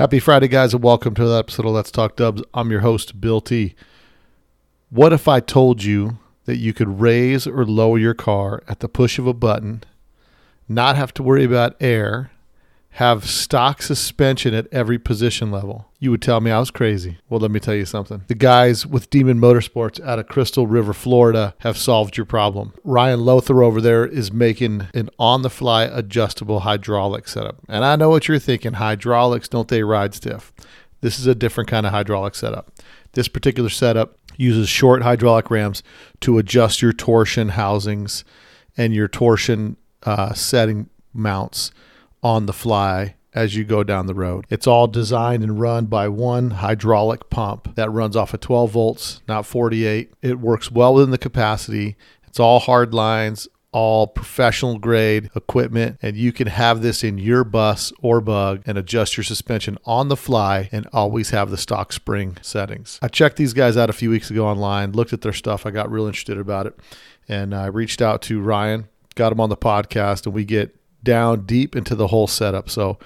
Happy Friday, guys, and welcome to another episode of Let's Talk Dubs. I'm your host, Bill T. What if I told you that you could raise or lower your car at the push of a button, not have to worry about air, have stock suspension at every position level? You would tell me I was crazy. Well, let me tell you something. The guys with Demon Motorsports out of Crystal River, Florida have solved your problem. Ryan Lothar over there is making an on the fly adjustable hydraulic setup. And I know what you're thinking hydraulics, don't they ride stiff? This is a different kind of hydraulic setup. This particular setup uses short hydraulic rams to adjust your torsion housings and your torsion uh, setting mounts on the fly as you go down the road. It's all designed and run by one hydraulic pump that runs off of 12 volts, not 48. It works well within the capacity. It's all hard lines, all professional grade equipment, and you can have this in your bus or bug and adjust your suspension on the fly and always have the stock spring settings. I checked these guys out a few weeks ago online, looked at their stuff. I got real interested about it, and I reached out to Ryan, got him on the podcast, and we get down deep into the whole setup. So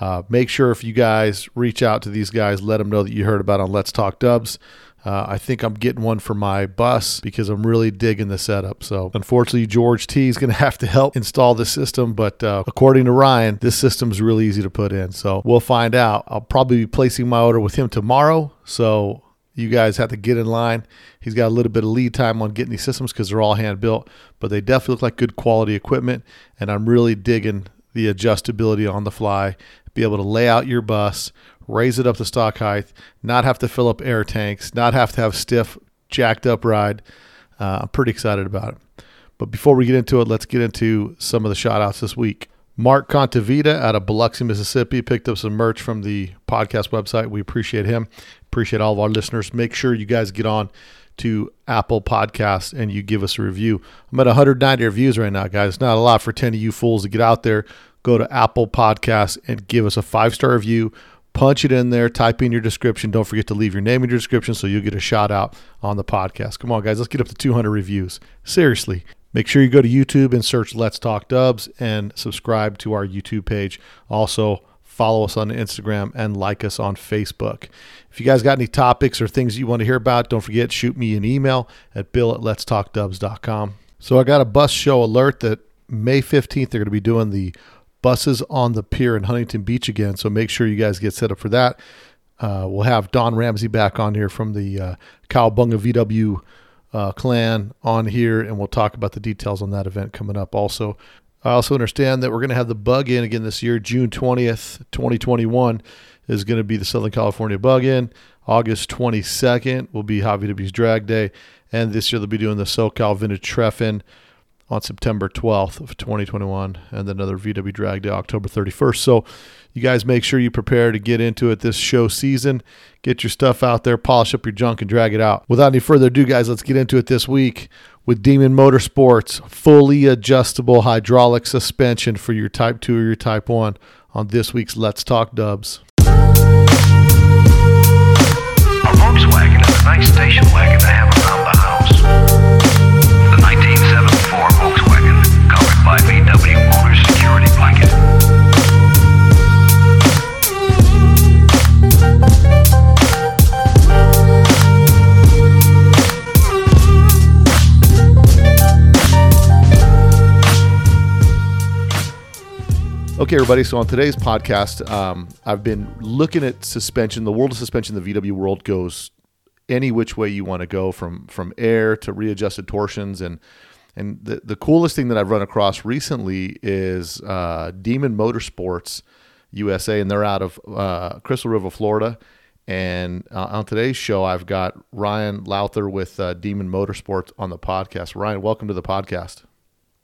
uh, make sure if you guys reach out to these guys, let them know that you heard about on Let's Talk Dubs. Uh, I think I'm getting one for my bus because I'm really digging the setup. So, unfortunately, George T is going to have to help install the system. But uh, according to Ryan, this system is really easy to put in. So, we'll find out. I'll probably be placing my order with him tomorrow. So, you guys have to get in line. He's got a little bit of lead time on getting these systems because they're all hand built, but they definitely look like good quality equipment. And I'm really digging the adjustability on the fly, be able to lay out your bus, raise it up to stock height, not have to fill up air tanks, not have to have stiff, jacked up ride. Uh, I'm pretty excited about it. But before we get into it, let's get into some of the shout outs this week. Mark Contavita out of Biloxi, Mississippi, picked up some merch from the podcast website. We appreciate him. Appreciate all of our listeners. Make sure you guys get on to Apple Podcasts and you give us a review. I'm at 190 reviews right now, guys. It's not a lot for 10 of you fools to get out there. Go to Apple Podcasts and give us a five star review. Punch it in there, type in your description. Don't forget to leave your name in your description so you'll get a shout out on the podcast. Come on, guys, let's get up to 200 reviews. Seriously. Make sure you go to YouTube and search Let's Talk Dubs and subscribe to our YouTube page. Also, follow us on Instagram and like us on Facebook. If you guys got any topics or things you want to hear about, don't forget, shoot me an email at bill at letstalkdubs.com. So I got a bus show alert that May 15th, they're going to be doing the buses on the pier in Huntington Beach again. So make sure you guys get set up for that. Uh, we'll have Don Ramsey back on here from the uh, Cowabunga VW uh, clan on here, and we'll talk about the details on that event coming up. Also, I also understand that we're going to have the bug in again this year, June 20th, 2021 is going to be the Southern California Bug In. August 22nd will be Hot VWs Drag Day. And this year they'll be doing the SoCal Vintage Treffen on September 12th of 2021 and then another VW Drag Day October 31st. So you guys make sure you prepare to get into it this show season. Get your stuff out there, polish up your junk and drag it out. Without any further ado, guys, let's get into it this week with Demon Motorsports fully adjustable hydraulic suspension for your Type 2 or your Type 1 on this week's Let's Talk Dubs. A Volkswagen is a nice station wagon to have around the house. The 1974 Volkswagen, covered by VW Okay, everybody. So on today's podcast, um, I've been looking at suspension. The world of suspension, the VW world goes any which way you want to go, from from air to readjusted torsions, and and the the coolest thing that I've run across recently is uh, Demon Motorsports USA, and they're out of uh, Crystal River, Florida. And uh, on today's show, I've got Ryan Louther with uh, Demon Motorsports on the podcast. Ryan, welcome to the podcast.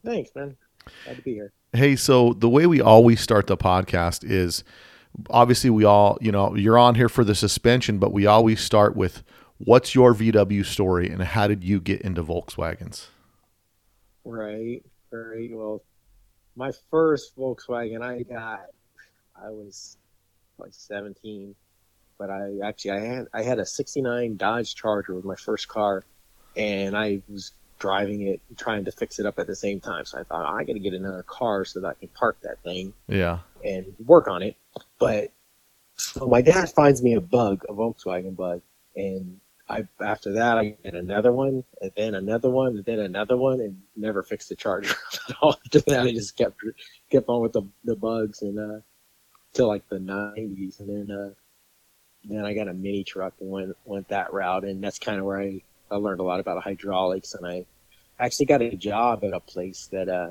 Thanks, man. Glad to be here. Hey, so the way we always start the podcast is obviously we all, you know, you're on here for the suspension, but we always start with what's your VW story and how did you get into Volkswagens? Right, right. Well, my first Volkswagen I got, I was like 17, but I actually I had I had a '69 Dodge Charger with my first car, and I was driving it, trying to fix it up at the same time. So I thought I got to get another car so that I can park that thing Yeah. and work on it. But so my dad finds me a bug, a Volkswagen bug, and I after that I get another one, and then another one, and then another one, and never fixed the charger at all. After that, I just kept kept on with the the bugs and uh till like the nineties, and then uh then I got a mini truck and went went that route, and that's kind of where I I learned a lot about hydraulics, and I actually got a job at a place that uh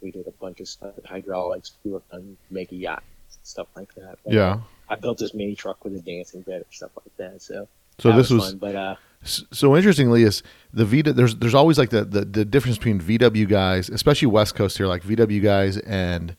we did a bunch of stuff with hydraulics. We worked on making yachts and stuff like that. But, Yeah. I built this mini truck with a dancing bed and stuff like that. So So that this was fun. But uh, So interestingly, is the V there's there's always like the, the the difference between VW guys, especially West Coast here, like VW guys and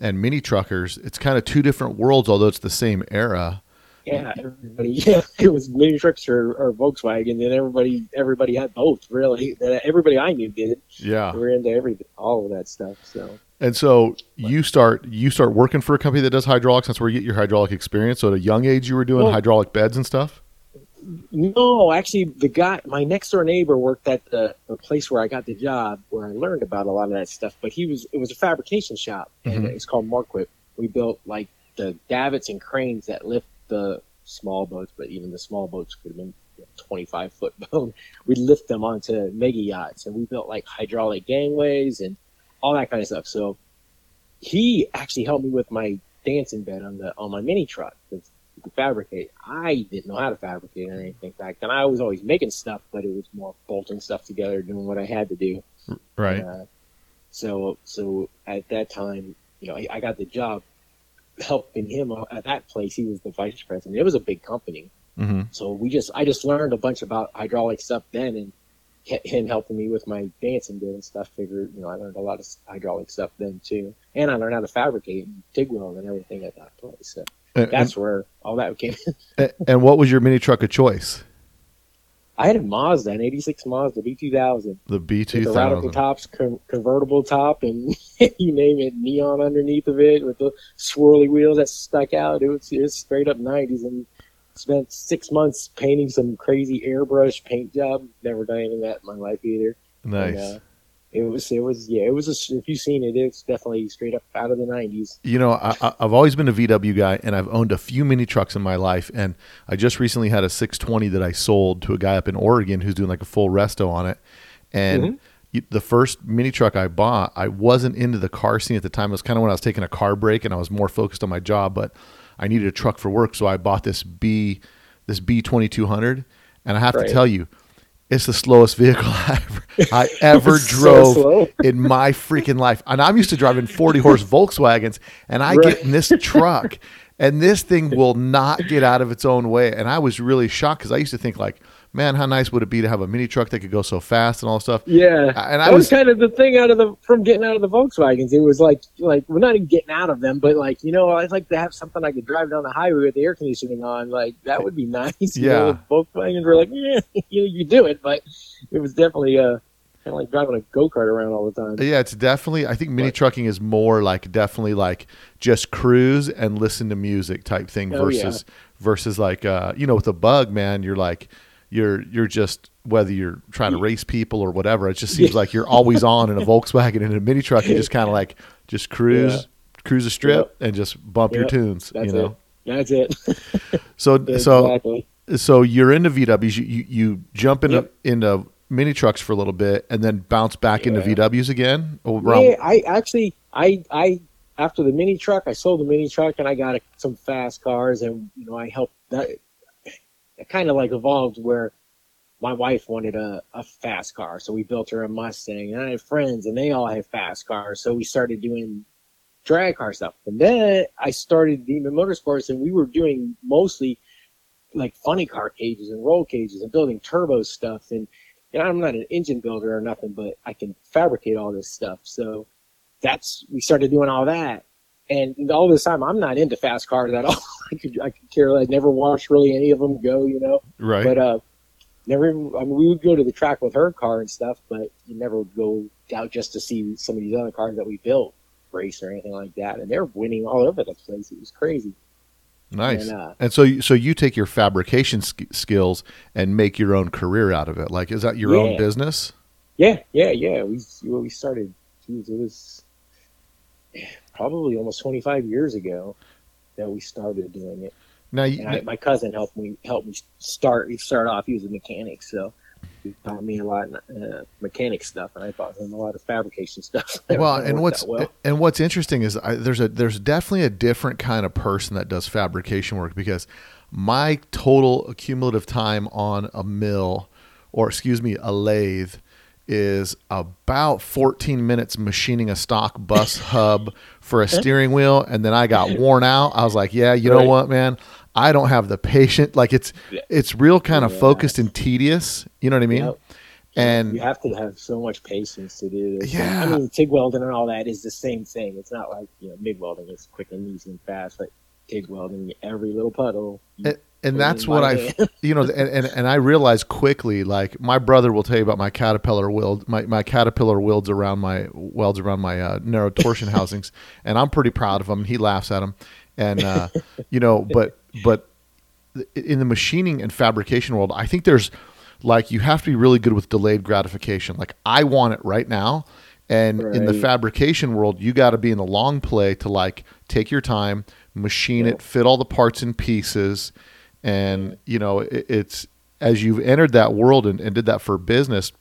and mini truckers. It's kind of two different worlds, although it's the same era. Yeah, everybody, yeah, it was mini trucks or, or Volkswagen, and everybody everybody had both. Really, everybody I knew did. Yeah. We were into everything, all of that stuff. So And so you start you start working for a company that does hydraulics. That's where you get your hydraulic experience. So at a young age, you were doing Well- hydraulic beds and stuff. no, actually, the guy, my next door neighbor, worked at the, the place where I got the job, where I learned about a lot of that stuff. But he was it was a fabrication shop, and Mhm. it's called Marquip. We built like the davits and cranes that lift the small boats, but even the small boats could have been you know, 25 foot boat. We'd lift them onto mega yachts, and we built like hydraulic gangways and all that kind of stuff. So he actually helped me with my dancing bed on the on my mini truck. 'cause he could fabricate. I didn't know how to fabricate or anything back then. I was always making stuff, but it was more bolting stuff together, doing what I had to do. Right. Uh, so so at that time, you know, I, I got the job helping him at that place. He was the vice president. It was a big company. hmm So we just, I just learned a bunch about hydraulic stuff then, and him helping me with my dancing and stuff. Figured, you know, I learned a lot of hydraulic stuff then too, and I learned how to fabricate and TIG weld and everything at that place. So And, that's where all that came. and, and what was your mini truck of choice? I had a Mazda, an '86 Mazda B2000, The B with two the radical tops, con- convertible top, and you name it, neon underneath of it with the swirly wheels that stuck out. It was, it was straight up '90s, and spent six months painting some crazy airbrush paint job. Never done any of that in my life either. Nice. And, uh, it was, it was, yeah, it was. A, if you've seen it, it's definitely straight up out of the '90s. You know, I, I've always been a VW guy, and I've owned a few mini trucks in my life. And I just recently had a 620 that I sold to a guy up in Oregon who's doing like a full resto on it. And Mhm. you, the first mini truck I bought, I wasn't into the car scene at the time. It was kind of when I was taking a car break, and I was more focused on my job. But I needed a truck for work, so I bought this B, this B 2200. And I have Right. to tell you, it's the slowest vehicle I ever, I ever drove slow. in my freaking life. And I'm used to driving 40 horse Volkswagens, and I Right. get in this truck, and this thing will not get out of its own way. And I was really shocked because I used to think like, man, how nice would it be to have a mini truck that could go so fast and all stuff. Yeah, And I that was, was- kind of the thing out of the from getting out of the Volkswagens. It was like like we're not even getting out of them, but like you know, I'd like to have something I could drive down the highway with the air conditioning on. Like that would be nice. You Yeah. know, Volkswagens were like, yeah, you you do it, but it was definitely uh kind of like driving a go kart around all the time. Yeah, it's definitely. I think mini But- trucking is more like definitely like just cruise and listen to music type thing Oh, yeah. versus versus like uh you know with a bug man you're like you're you're just whether you're trying to race people or whatever it just seems Yeah. like you're always on in a Volkswagen and in a mini truck you just kind of like just cruise cruise a strip and just bump your tunes That's you know it. That's it. so so exactly. so you're into VWs you you, you jump into Yep. into mini trucks for a little bit and then bounce back into VWs again Yeah, I actually, I, I, after the mini truck, I sold the mini truck and I got a, some fast cars, and you know, I helped that. It kind of like evolved where my wife wanted a, a fast car, so we built her a Mustang, and I had friends, and they all had fast cars, so we started doing drag car stuff, and then I started Demon Motorsports, and we were doing mostly like funny car cages and roll cages and building turbo stuff. And know, I'm not an engine builder or nothing, but I can fabricate all this stuff. So that's we started doing all that, and all this time I'm not into fast cars at all. I could I could care. I never watched really any of them go, you know. right But uh, never. I mean, we would go to the track with her car and stuff, but you never would go out just to see some of these other cars that we built race or anything like that. And they're winning all over the place. It was crazy. Nice. And, uh, And so, so you take your fabrication sk- skills and make your own career out of it. Like, is that your own business? Yeah, yeah, yeah. We we started. Geez, it was probably almost 25 years ago. that we started doing it. Now, you, I, my cousin helped me helped me start. He started off. He was a mechanic, so he taught me a lot uh, mechanic stuff, and I taught him a lot of fabrication stuff. well, and what's well. and what's interesting is I, there's a there's definitely a different kind of person that does fabrication work because my total cumulative time on a mill, or excuse me, a lathe, is about 14 minutes machining a stock bus hub for a steering wheel, and then I got worn out. I was like, yeah, you know what, man. I don't have the patience. Like it's it's real kind of Yeah. focused and tedious. You know what I mean? Yep. And you have to have so much patience to do this. Yeah. I mean, TIG welding and all that is the same thing. It's not like you know MIG welding is quick and easy and fast, but TIG welding, every little puddle. you and, and that's what I, you know, and, and, and I realized quickly, like my brother will tell you about my caterpillar weld, my, my caterpillar welds around my welds around my uh, narrow torsion housings, and I'm pretty proud of him. He laughs at him, and uh, you know, but but in the machining and fabrication world, I think there's like you have to be really good with delayed gratification. Like I want it right now. And in the fabrication world, you got to be in the long play to like take your time, machine it, fit all the parts and pieces, and you know it, it's as you've entered that world and, and did that for business.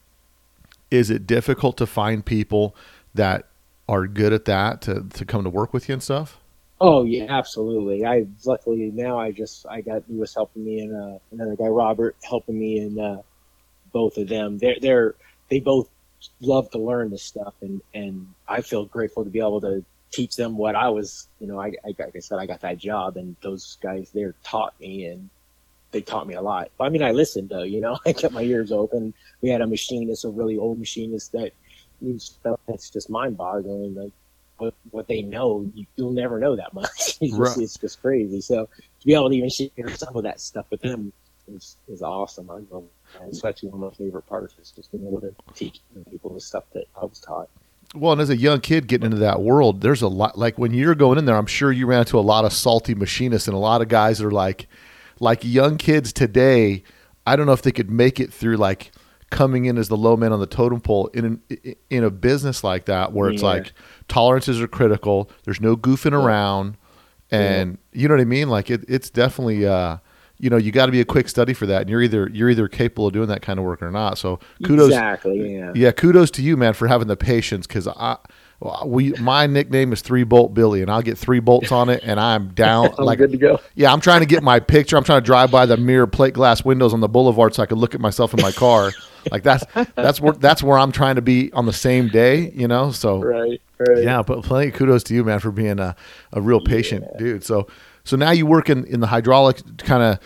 Is it difficult to find people that are good at that to to come to work with you and stuff? Oh yeah, absolutely. I luckily now I just I got Lewis helping me and uh, another guy Robert helping me and uh, both of them. They're they're they both love to learn this stuff and and I feel grateful to be able to teach them what I was. You know, I, I like I said I got that job and those guys there taught me and they taught me a lot. I mean, I listened though. You know, I kept my ears open. We had a machinist, a really old machinist that that's just mind boggling. Like what what they know, you, you'll never know that much. It's just, Right. it's just crazy. So to be able to even share some of that stuff with them is is awesome. I love that. It's actually one of my favorite parts is just being able to teach people the stuff that I was taught. Well, and as a young kid getting into that world, there's a lot. Like when you're going in there, I'm sure you ran into a lot of salty machinists and a lot of guys that are like, like young kids today. I don't know if they could make it through like coming in as the low man on the totem pole in an, in a business like that where it's Yeah. like tolerances are critical. There's no goofing around, and you know what I mean. Like it, it's definitely. Uh, you know, you got to be a quick study for that, and you're either you're either capable of doing that kind of work or not. So kudos, Exactly. Yeah. yeah, kudos to you, man, for having the patience. Because I, we, my nickname is Three Bolt Billy, and I'll get three bolts on it, and I'm down. I'm like, good to go. yeah, I'm trying to get my picture. I'm trying to drive by the mirror plate glass windows on the boulevard so I could look at myself in my car. like that's that's where that's where I'm trying to be on the same day. You know, so Right. Right. yeah, but plenty of kudos to you, man, for being a, a real patient dude. So so now you work in, in the hydraulic kind of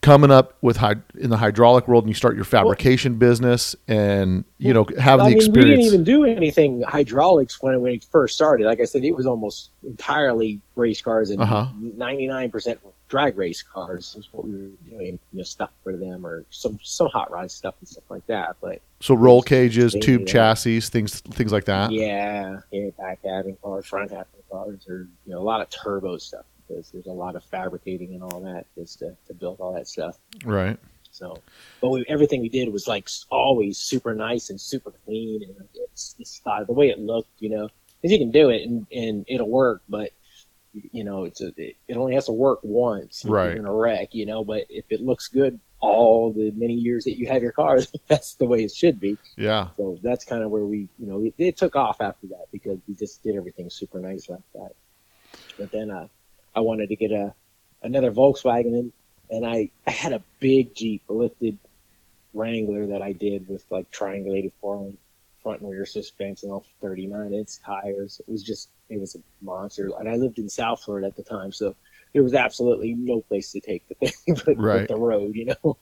coming up with in the hydraulic world and you start your fabrication business and you know having I the mean, we didn't even do anything hydraulics when when it first started. Like I said, it was almost entirely race cars and Uh-huh. 99 percent drag race cars. Is what we were doing, you know, stuff for them or some some hot rod stuff and stuff like that. But so roll cages, tube chassis, things things like that. yeah, yeah, back having cars, front having cars, or you know, a lot of turbo stuff because there's a lot of fabricating and all that just to, to build all that stuff. Right. So, but we, everything we did was like always super nice and super clean, and it's, it's the way it looked, you know, because you can do it and, and it'll work, but you know, it's a, it, it only has to work once. Right. In a wreck, you know, but if it looks good all the many years that you have your car, that's the way it should be. Yeah. So that's kind of where we, you know, it, it took off after that because we just did everything super nice like that. But then uh, I wanted to get a another Volkswagen, and, and I, I had a big Jeep, a lifted Wrangler that I did with like triangulated four front and rear suspension, all 39 inch tires. It was just, it was a monster. And I lived in South Florida at the time, so there was absolutely no place to take the thing but, but Right. the road, you know.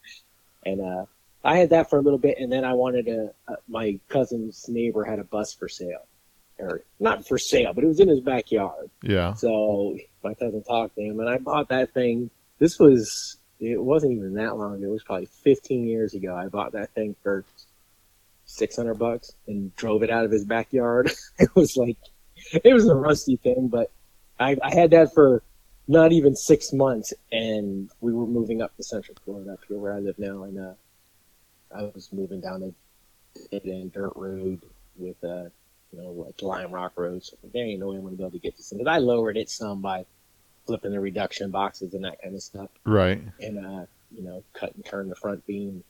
And uh, I had that for a little bit, and then I wanted a, Uh, my cousin's neighbor had a bus for sale, or not for sale, but it was in his backyard. Yeah. So my cousin talked to him, and I bought that thing. This was it wasn't even that long ago. It was probably 15 years ago. I bought that thing for 600 bucks and drove it out of his backyard. it was like it was a rusty thing, but I, I had that for not even six months, and we were moving up to Central Florida, up here where I live now, and uh, I was moving down a end dirt road with uh, you know, like Lime Rock Road. So there ain't no way I'm gonna be able to get this. 'Cause I lowered it some by flipping the reduction boxes and that kind of stuff, Right. and uh, you know, cut and turn the front beam,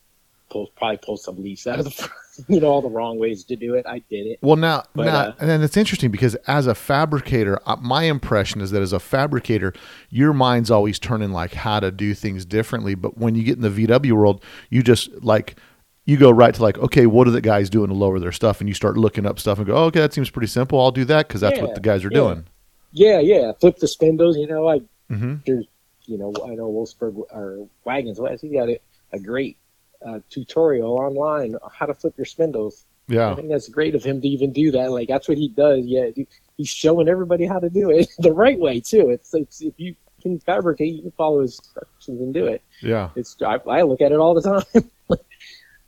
pull probably pull some leaves out of the front. you know, all the wrong ways to do it. I did it. Well, now, But, now uh, and then it's interesting because as a fabricator, uh, my impression is that as a fabricator, your mind's always turning like how to do things differently. But when you get in the VW world, you just like you go right to like, okay, what are the guys doing to lower their stuff, and you start looking up stuff and go, oh, okay, that seems pretty simple. I'll do that because that's what the guys are yeah. doing. Yeah, yeah. Flip the spindles. You know, I hmm there's you know I know Wolfsburg or Wagons. Well, he got a, a great uh, tutorial online on how to flip your spindles. Yeah, I think that's great of him to even do that. Like that's what he does. Yeah, he- he's showing everybody how to do it the right way too. It's, it's if you can fabricate, you can follow his instructions and do it. yeah, It's I, I look at it all the time.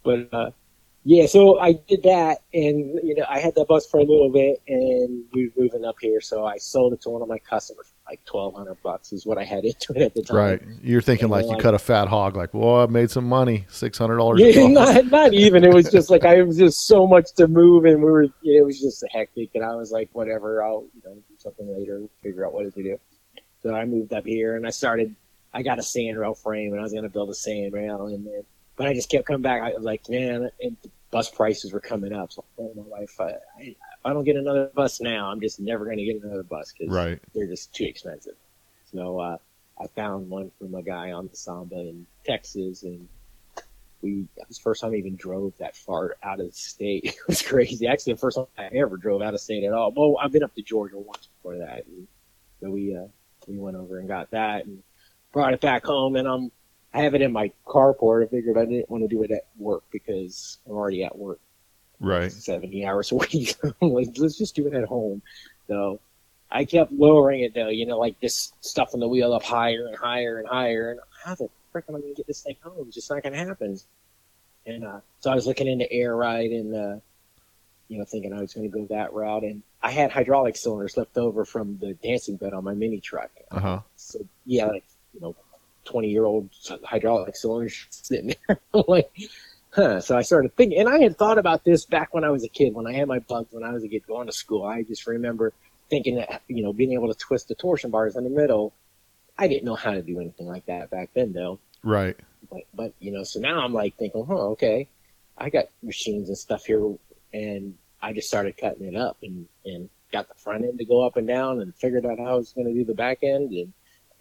but uh, yeah, so I did that, and you know I had that bus for a little bit, and we were moving up here, so I sold it to one of my customers for like twelve hundred bucks is what I had into it at the time. right. You're thinking And like you like- uh, cut a fat hog, like, well, I made some money, six hundred dollars. Yeah, not, not even. It was just like I was just so much to move, and we were. You know, it was just hectic, and I was like, whatever. I'll you know do something later, figure out what to do. So I moved up here, and I started. I got a sandrail frame, and I was going to build a sandrail, and then, but I just kept coming back. I was like, man, and bus prices were coming up. So I told my wife, I, I, I don't get another bus now, I'm just never going to get another bus because Right. they're just too expensive. So uh, I found one from a guy on the Samba in Texas, and we that was the first time I even drove that far out of the state. It was crazy. Actually, the first time I ever drove out of state at all. Well, I've been up to Georgia once before that, and so we uh, we went over and got that and brought it back home, and I'm I have it in my carport. I figured I didn't want to do it at work because I'm already at work Right. 70 hours a week. Like, let's just do it at home. So I kept lowering it though, you know, like just stuffing the wheel up higher and higher and higher. And how the frick am I going to get this thing home? It's just not going to happen. And uh, so I was looking into air ride and, uh, you know, thinking I was going to go that route. And I had hydraulic cylinders left over from the dancing bed on my mini truck. Uh huh. So yeah, like, you know, 20 year old hydraulic cylinder sitting there. like, huh. So I started thinking, and I had thought about this back when I was a kid, when I had my bugs, when I was a kid going to school. I just remember thinking that, you know, being able to twist the torsion bars in the middle. I didn't know how to do anything like that back then, though. Right. But, but you know, so now I'm like thinking, huh, okay, I got machines and stuff here, and I just started cutting it up and and got the front end to go up and down, and figured out how I was going to do the back end, and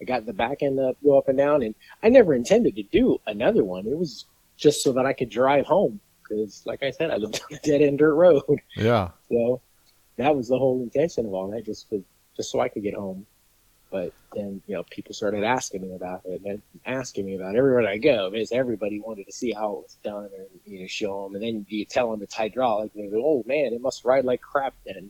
I got the back end to go up and down, and I never intended to do another one. It was just so that I could drive home, because like I said, I lived on a dead end dirt road, Yeah. so that was the whole intention of all that, just for, just so I could get home. But then, you know, people started asking me about it and asking me about it. everywhere I go because everybody wanted to see how it was done or, you know, show them. And then you tell them it's hydraulic and they go, oh man, it must ride like crap then.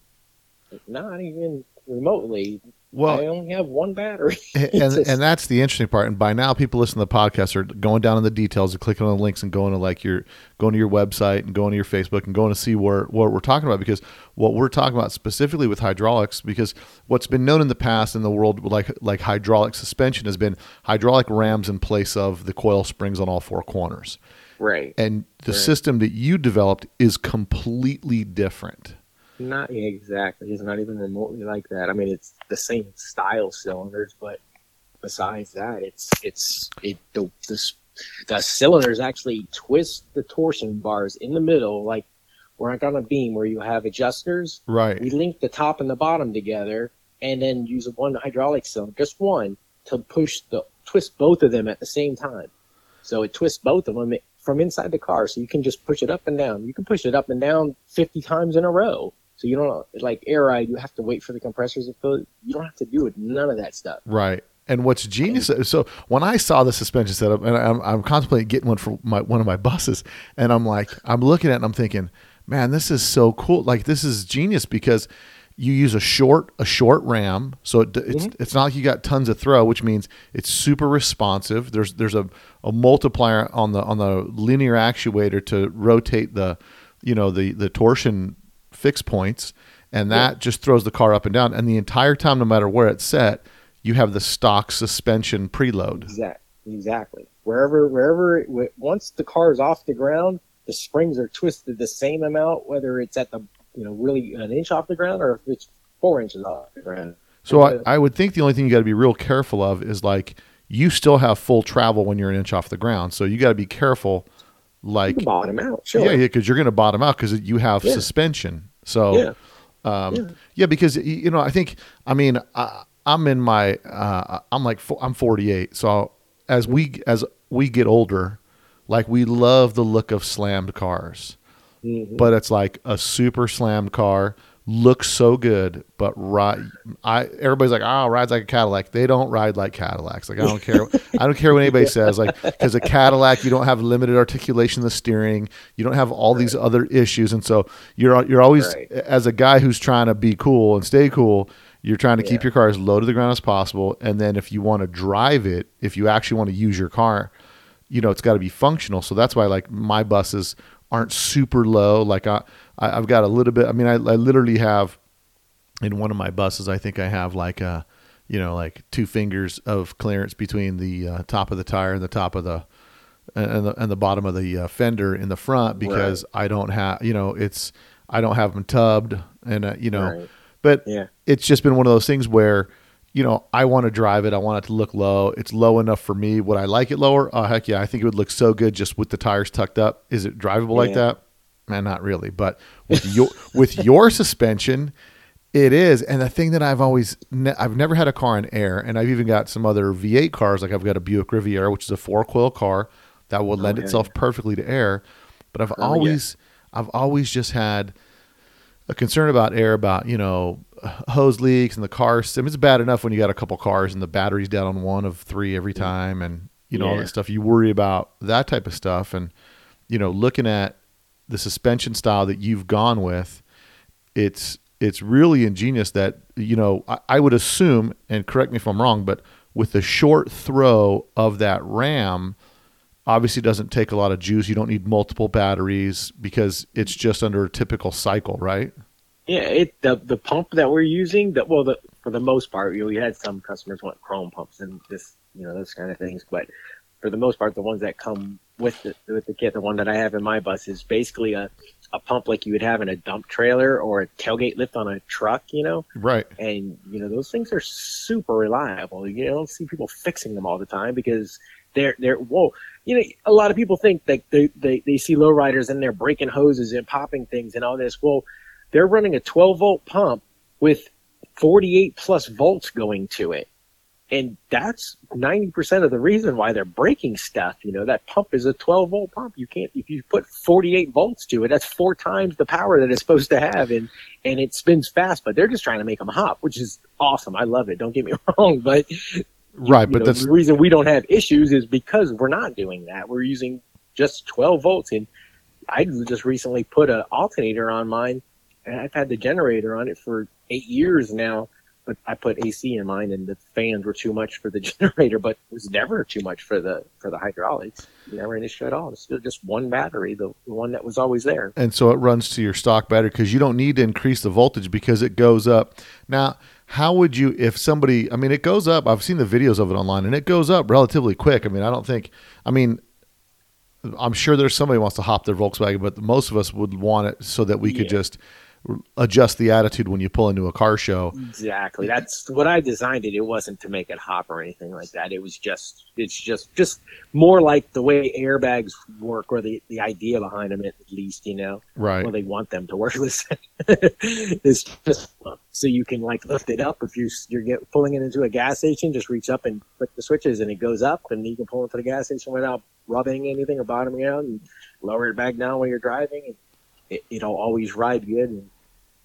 Like, Not even remotely. Well, I only have one battery. and just- and that's the interesting part. And by now, people listening to the podcast are going down in the details and clicking on the links and going to like your going to your website and going to your Facebook and going to see where what we're talking about. Because what we're talking about specifically with hydraulics, because what's been known in the past in the world like like hydraulic suspension has been hydraulic rams in place of the coil springs on all four corners. right. And the Right. system that you developed is completely different. Not exactly. It's not even remotely like that. I mean, it's the same style cylinders, but besides that, it's it's it the the, the cylinders actually twist the torsion bars in the middle, like we're like on a beam where you have adjusters. Right. We link the top and the bottom together, and then use one hydraulic cylinder, just one, to push the twist both of them at the same time. So it twists both of them from inside the car. So you can just push it up and down. You can push it up and down 50 times in a row. So you don't like air ride. You have to wait for the compressors to fill. You don't have to do it. None of that stuff. Right. And what's genius? So when I saw the suspension setup, and I'm, I'm contemplating getting one for my one of my buses, and I'm like, I'm looking at, it and I'm thinking, man, this is so cool. Like this is genius because you use a short a short ram, so it, it's mm-hmm. it's not like you got tons of throw, which means it's super responsive. There's there's a, a multiplier on the on the linear actuator to rotate the you know the the torsion fix points, and that just throws the car up and down. And the entire time, no matter where it's set, you have the stock suspension preload. Exact, exactly. Wherever, wherever, it, once the car is off the ground, the springs are twisted the same amount, whether it's at the, you know, really an inch off the ground or if it's four inches off the ground. So I, I would think the only thing you got to be real careful of is like you still have full travel when you're an inch off the ground. So you got to be careful, like bottom out, sure. yeah, yeah, because you're going to bottom out because you have Yeah. suspension. So Yeah. um, Yeah. yeah. because you know I think I mean I, I'm in my uh, I'm like I'm 48. So as we as we get older, like we love the look of slammed cars Mhm. but it's like a super slammed car looks so good but ride i everybody's like oh rides like a cadillac. They don't ride like cadillacs. Like i don't care i don't care what anybody says. Like because a cadillac you don't have limited articulation of the steering. You don't have all these other issues. And so you're you're always Right. as a guy who's trying to be cool and stay cool you're trying to keep your car as low to the ground as possible. And then if you want to drive it if you actually want to use your car you know it's got to be functional. So that's why like my buses aren't super low. Like i, I i've got a little bit i mean I, I literally have in one of my buses i think i have like a you know like two fingers of clearance between the uh, top of the tire and the top of the and the, and the bottom of the uh, fender in the front because i don't have you know it's i don't have them tubbed and uh, you know Right. but Yeah. it's just been one of those things where you know i want to drive it. I want it to look low. It's low enough for me. Would i like it lower? Oh heck yeah. I think it would look so good just with the tires tucked up. Is it drivable like that man not really but with your with your suspension it is. And the thing that i've always ne- i've never had a car in air and i've even got some other v8 cars. Like i've got a buick riviera which is a four coil car that will oh, lend Oh, yeah, itself perfectly to air. But i've Oh, yeah. always i've always just had a concern about air about you know hose leaks and the car it's bad enough when you got a couple cars and the battery's down on one of three every time and you know all that stuff. You worry about that type of stuff. And you know looking at the suspension style that you've gone with it's it's really ingenious that you know I, I would assume and correct me if i'm wrong but with the short throw of that ram obviously doesn't take a lot of juice. You don't need multiple batteries because it's just under a typical cycle right? Yeah, it the the pump that we're using, that well, the, for the most part, you know, we had some customers want chrome pumps and this, you know, those kind of things, but for the most part, the ones that come with the with the kit, the one that I have in my bus is basically a a pump like you would have in a dump trailer or a tailgate lift on a truck, you know, right and you know those things are super reliable. You don't see people fixing them all the time because they're they're whoa. You know, a lot of people think that they they, they see lowriders and they're breaking hoses and popping things and all this. Well, they're running a 12 volt pump with 48 plus volts going to it. And that's 90% of the reason why they're breaking stuff. You know, that pump is a 12 volt pump. You can't, if you put 48 volts to it, that's four times the power that it's supposed to have. And, and it spins fast, but they're just trying to make them hop, which is awesome. I love it. Don't get me wrong. But right you but know, the reason we don't have issues is because we're not doing that. We're using just 12 volts. And I just recently put an alternator on mine, and I've had the generator on it for eight years now. But I put AC in mine, and the fans were too much for the generator, but it was never too much for the for the hydraulics. Never an issue at all. It's still just one battery, the the one that was always there. and so it runs to your stock battery because you don't need to increase the voltage because it goes up. Now, how would you if somebody? I mean, it goes up. I've seen the videos of it online, and it goes up relatively quick. I mean, I don't think. I mean, I'm sure there's somebody who wants to hop their Volkswagen, but most of us would want it so that we could just adjust the attitude when you pull into a car show. Exactly. That's what I designed it. It wasn't to make it hop or anything like that. It was just, it's just, just more like the way airbags work or the, the idea behind them at least, you know, Right. well, they want them to work with. it's just so you can like lift it up. If you, you're get, pulling it into a gas station, just reach up and click the switches and it goes up and you can pull it to the gas station without rubbing anything or bottoming out and lower it back down while you're driving. And it, it'll always ride good. And,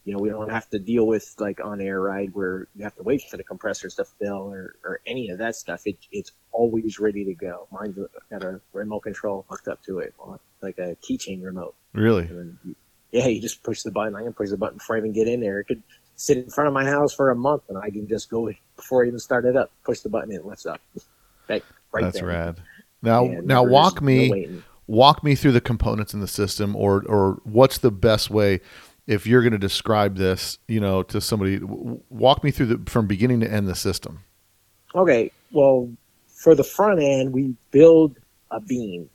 you know, we don't have to deal with like on air ride where you have to wait for the compressors to fill or, or any of that stuff. It, it's always ready to go. Mine's got a remote control hooked up to it, like a keychain remote. Really. You, yeah, you just push the button. I can push the button before I even get in there. It could sit in front of my house for a month and I can just go before I even start it up, push the button and it lifts up. Like, right That's there. rad. Now, Yeah, now walk no me. walk me through the components in the system or or what's the best way if you're going to describe this you know to somebody walk me through the from beginning to end the system Okay, well, for the front end, we build a beam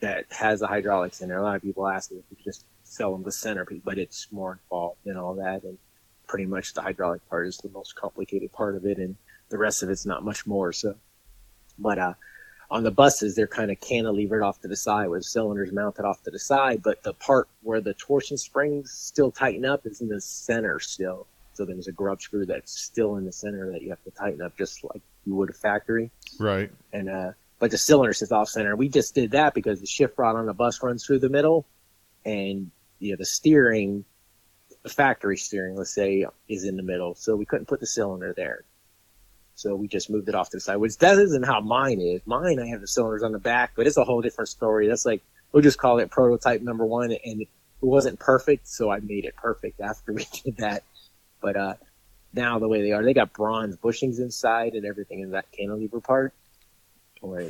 that has the hydraulics in there. A lot of people ask me if we could just sell them the centerpiece, but it's more involved and all that. And pretty much the hydraulic part is the most complicated part of it, and the rest of it's not much more. So, but uh, on the buses, they're kind of cantilevered off to the side with cylinders mounted off to the side, but the part where the torsion springs still tighten up is in the center still. So there's a grub screw that's still in the center that you have to tighten up just like you would a factory. Right. And uh, but the cylinder sits off center. We just did that because the shift rod on the bus runs through the middle, and you know the steering, the factory steering, let's say, is in the middle. So we couldn't put the cylinder there. So we just moved it off to the side, which that isn't how mine is. Mine, I have the cylinders on the back, but it's a whole different story. That's like we'll just call it prototype number one, and it wasn't perfect, so I made it perfect after we did that. But uh, now the way they are, they got bronze bushings inside and everything in that cantilever part.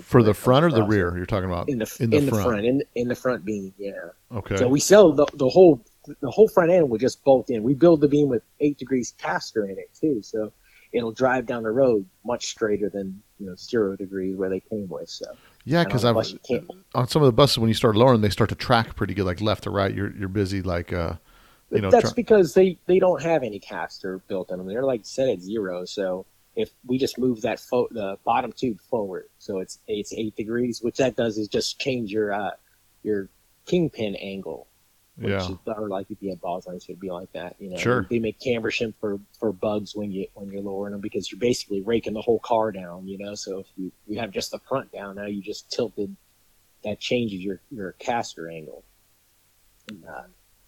For the front or the rear? You're talking about In the in in the the, front. front, in in the front beam, yeah. Okay. So we sell the the whole the whole front end will just bolt in. We build the beam with eight degrees caster in it too, so it'll drive down the road much straighter than you know zero degrees where they came with. So yeah, because on I've the bus you can't. on some of the buses when you start lowering, they start to track pretty good, like left to right. You're you're busy, like uh, you know. that's try- because they they don't have any caster built in them. They're like set at zero. So if we just move that fo- the bottom tube forward, so it's it's eight degrees, which that does is just change your uh your kingpin angle. Which yeah. is, or like if you had balls it, it'd be like that. You know, Sure. They make camber shim for for bugs when you when you're lowering them because you're basically raking the whole car down. You know, so if you you have just the front down, now you just tilted. That changes your your caster angle. And, uh,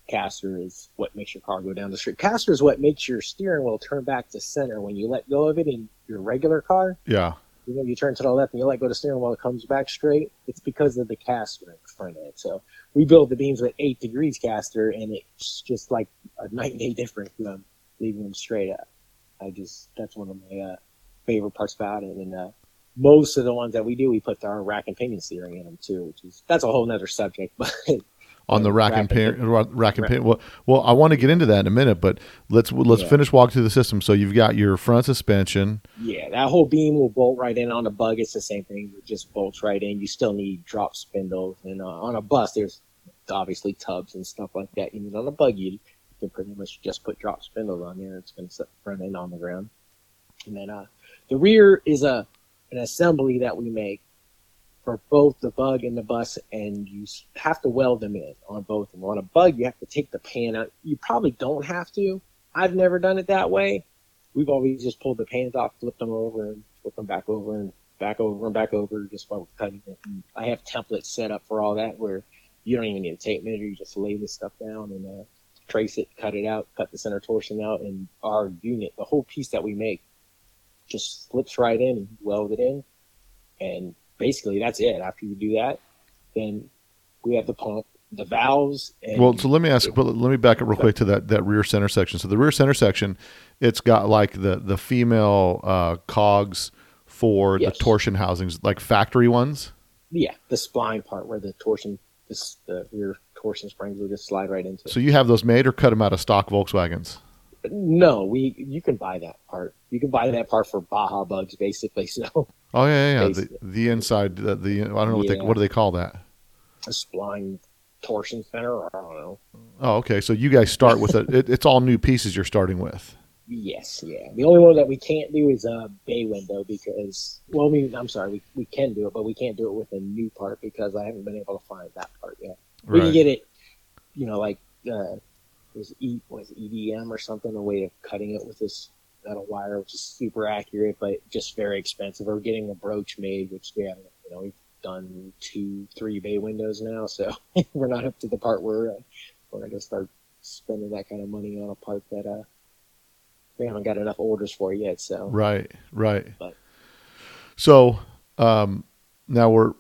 caster is what makes your car go down the street. Caster is what makes your steering wheel turn back to center when you let go of it in your regular car. Yeah. You know, you turn to the left and you let go of the steering wheel, it comes back straight. It's because of the caster in front end. So we build the beams with eight degrees caster, and it's just like a night and day difference from leaving them straight up. I just that's one of my uh, favorite parts about it. And uh, most of the ones that we do, we put our rack and pinion steering in them too, which is that's a whole nother subject. But On the rack and pin, rack and pin. Well, well, I want to get into that in a minute, but let's let's Yeah. finish walk through the system. So you've got your front suspension. Yeah, that whole beam will bolt right in on a bug. It's the same thing. It just bolts right in. You still need drop spindles, and uh, on a bus, there's obviously tubs and stuff like that. You need on a bug, you can pretty much just put drop spindles on there. It's going to set the front end on the ground, and then uh, the rear is a an assembly that we make for both the bug and the bus, and you have to weld them in on both them. On a bug, you have to take the pan out. You probably don't have to. I've never done it that way we've always just pulled the pans off, flipped them over, and flip them back over and back over and back over just while we're cutting it. And I have templates set up for all that where you don't even need a tape measure. You just lay this stuff down and uh, trace it, cut it out, cut the center torsion out, and our unit, the whole piece that we make, just slips right in and weld it in. And basically, that's it. After you do that, then we have the pump, the valves. And Well, so let me ask, but let me back up real quick to that that rear center section. So the rear center section, it's got like the the female uh, cogs for Yes. the torsion housings, like factory ones. yeah, the spline part where the torsion, this, the rear torsion springs will just slide right into it. So you have those made or cut them out of stock Volkswagens. No, we you can buy that part. You can buy that part for Baja bugs, basically. So Oh yeah, yeah, yeah. The, the inside, the, the I don't know what they what do they call that? a spline torsion center, or I don't know. Oh, okay. So you guys start with a, it, it's all new pieces you're starting with. Yes, yeah. The only one that we can't do is a bay window because, well, I mean, I'm sorry, we, we can do it, but we can't do it with a new part because I haven't been able to find that part yet. We can get it, you know, like uh, was E was EDM or something, a way of cutting it with this metal wire, which is super accurate, but just very expensive. Or getting a broach made, which we haven't, you know, we've done two, three bay windows now, so we're not up to the part where uh, we're going to start spending that kind of money on a part that uh, we haven't got enough orders for yet. So Right, right. But- So um, now we're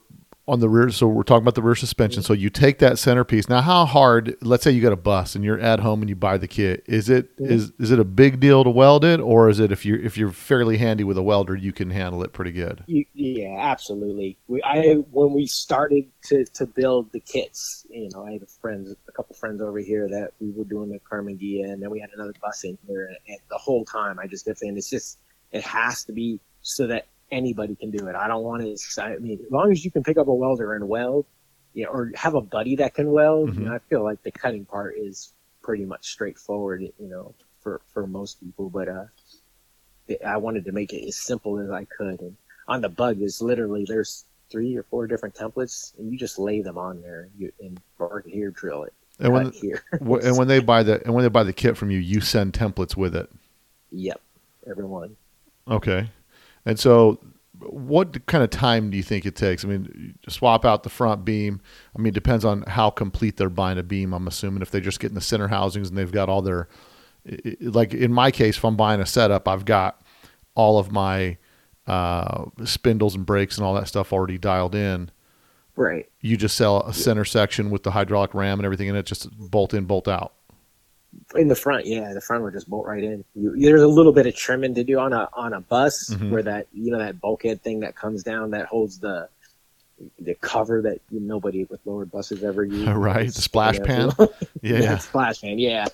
on the rear. So we're talking about the rear suspension. So you take that centerpiece. Now, how hard? Let's say you got a bus and you're at home and you buy the kit. Is it Mhm. is is it a big deal to weld it, or is it if you if you're fairly handy with a welder, you can handle it pretty good? Yeah, absolutely. We, I when we started to, to build the kits, you know, I had a friends, a couple friends over here that we were doing the Karmann Ghia, and then we had another bus in here, and, and the whole time I just kept saying, it's just, it has to be so that anybody can do it. I don't want to. I mean, as long as you can pick up a welder and weld, you know, or have a buddy that can weld, you know, I feel like the cutting part is pretty much straightforward. You know, for for most people, but uh, I wanted to make it as simple as I could. And on the bug is literally there's three or four different templates, and you just lay them on there. You and here, drill it. And when here, and when they buy the and when they buy the kit from you, you send templates with it. yep, everyone. Okay. And so what kind of time do you think it takes? I mean, swap out the front beam. I mean, it depends on how complete they're buying a beam. I'm assuming if they're just getting the center housings and they've got all their, like in my case, if I'm buying a setup, I've got all of my uh, spindles and brakes and all that stuff already dialed in. Right. You just sell a center section with the hydraulic ram and everything in it, just bolt in, bolt out. In the front, yeah, the front would just bolt right in. You, there's a little bit of trimming to do on a on a bus Mhm. where that you know that bulkhead thing that comes down that holds the the cover that nobody with lowered buses ever use. Right, the splash you pan. know, Yeah. splash pan. Yeah,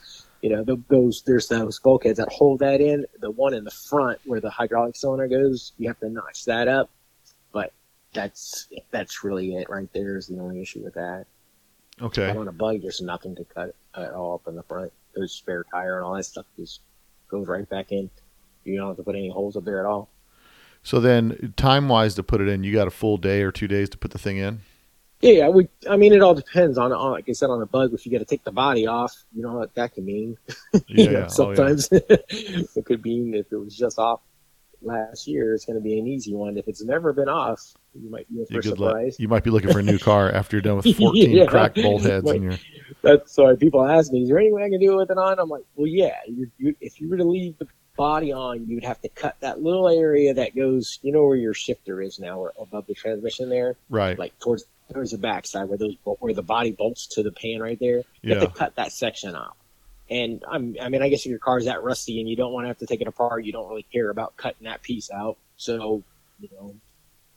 you know th those there's those bulkheads that hold that in. The one in the front where the hydraulic cylinder goes, you have to notch that up. But that's that's really it right there. Is the only issue with that. Okay. But on a bug, there's nothing to cut at all up in the front. There's spare tire and all that stuff just goes right back in. You don't have to put any holes up there at all. So then, time wise to put it in, you got a full day or two days to put the thing in. Yeah, we. I mean, it all depends on, on like I said, on a bug. If you got to take the body off, you know what that can mean. Yeah. Know, yeah. Oh, yeah. sometimes it could mean if it was just off last year, it's going to be an easy one. If it's never been off, you might be You let, you might be looking for a new car after you're done with 14 Yeah. cracked bolt heads Like- in your. That's so people ask me, is there any way I can do it with it on? I'm like, well, yeah. You, you, if you were to leave the body on, you'd have to cut that little area that goes, you know, where your shifter is now, or above the transmission there, Right. like towards towards the backside where those where the body bolts to the pan right there. You Yeah. have to cut that section off. And I'm, I mean, I guess if your car's that rusty and you don't want to have to take it apart, you don't really care about cutting that piece out. So, you know,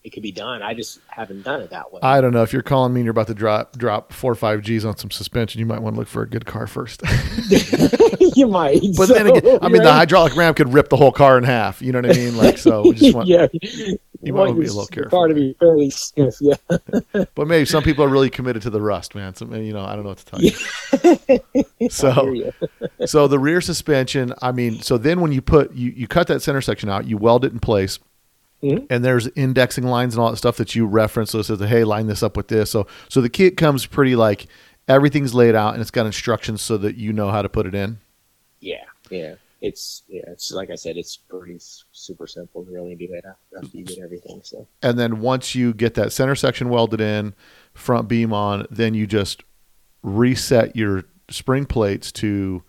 it could be done. I just haven't done it that way. I don't know if you're calling me and you're about to drop drop four or five G's on some suspension. You might want to look for a good car first. you might. but then again, I mean, the hydraulic ram could rip the whole car in half. You know what I mean? Like, so we just want. yeah, you want might be a little careful Car to be fairly stiff. Yeah, But maybe some people are really committed to the rust, man. So you know, I don't know what to tell you. So, you. so the rear suspension. I mean, so then when you put you you cut that center section out, you weld it in place. Mhm. And there's indexing lines and all that stuff that you reference. So it says, "Hey, line this up with this." So, so the kit comes pretty like everything's laid out and it's got instructions so that you know how to put it in. yeah, yeah. It's yeah. It's like I said. It's pretty super simple to really do it after you get everything. So And then once you get that center section welded in, front beam on, then you just reset your spring plates to.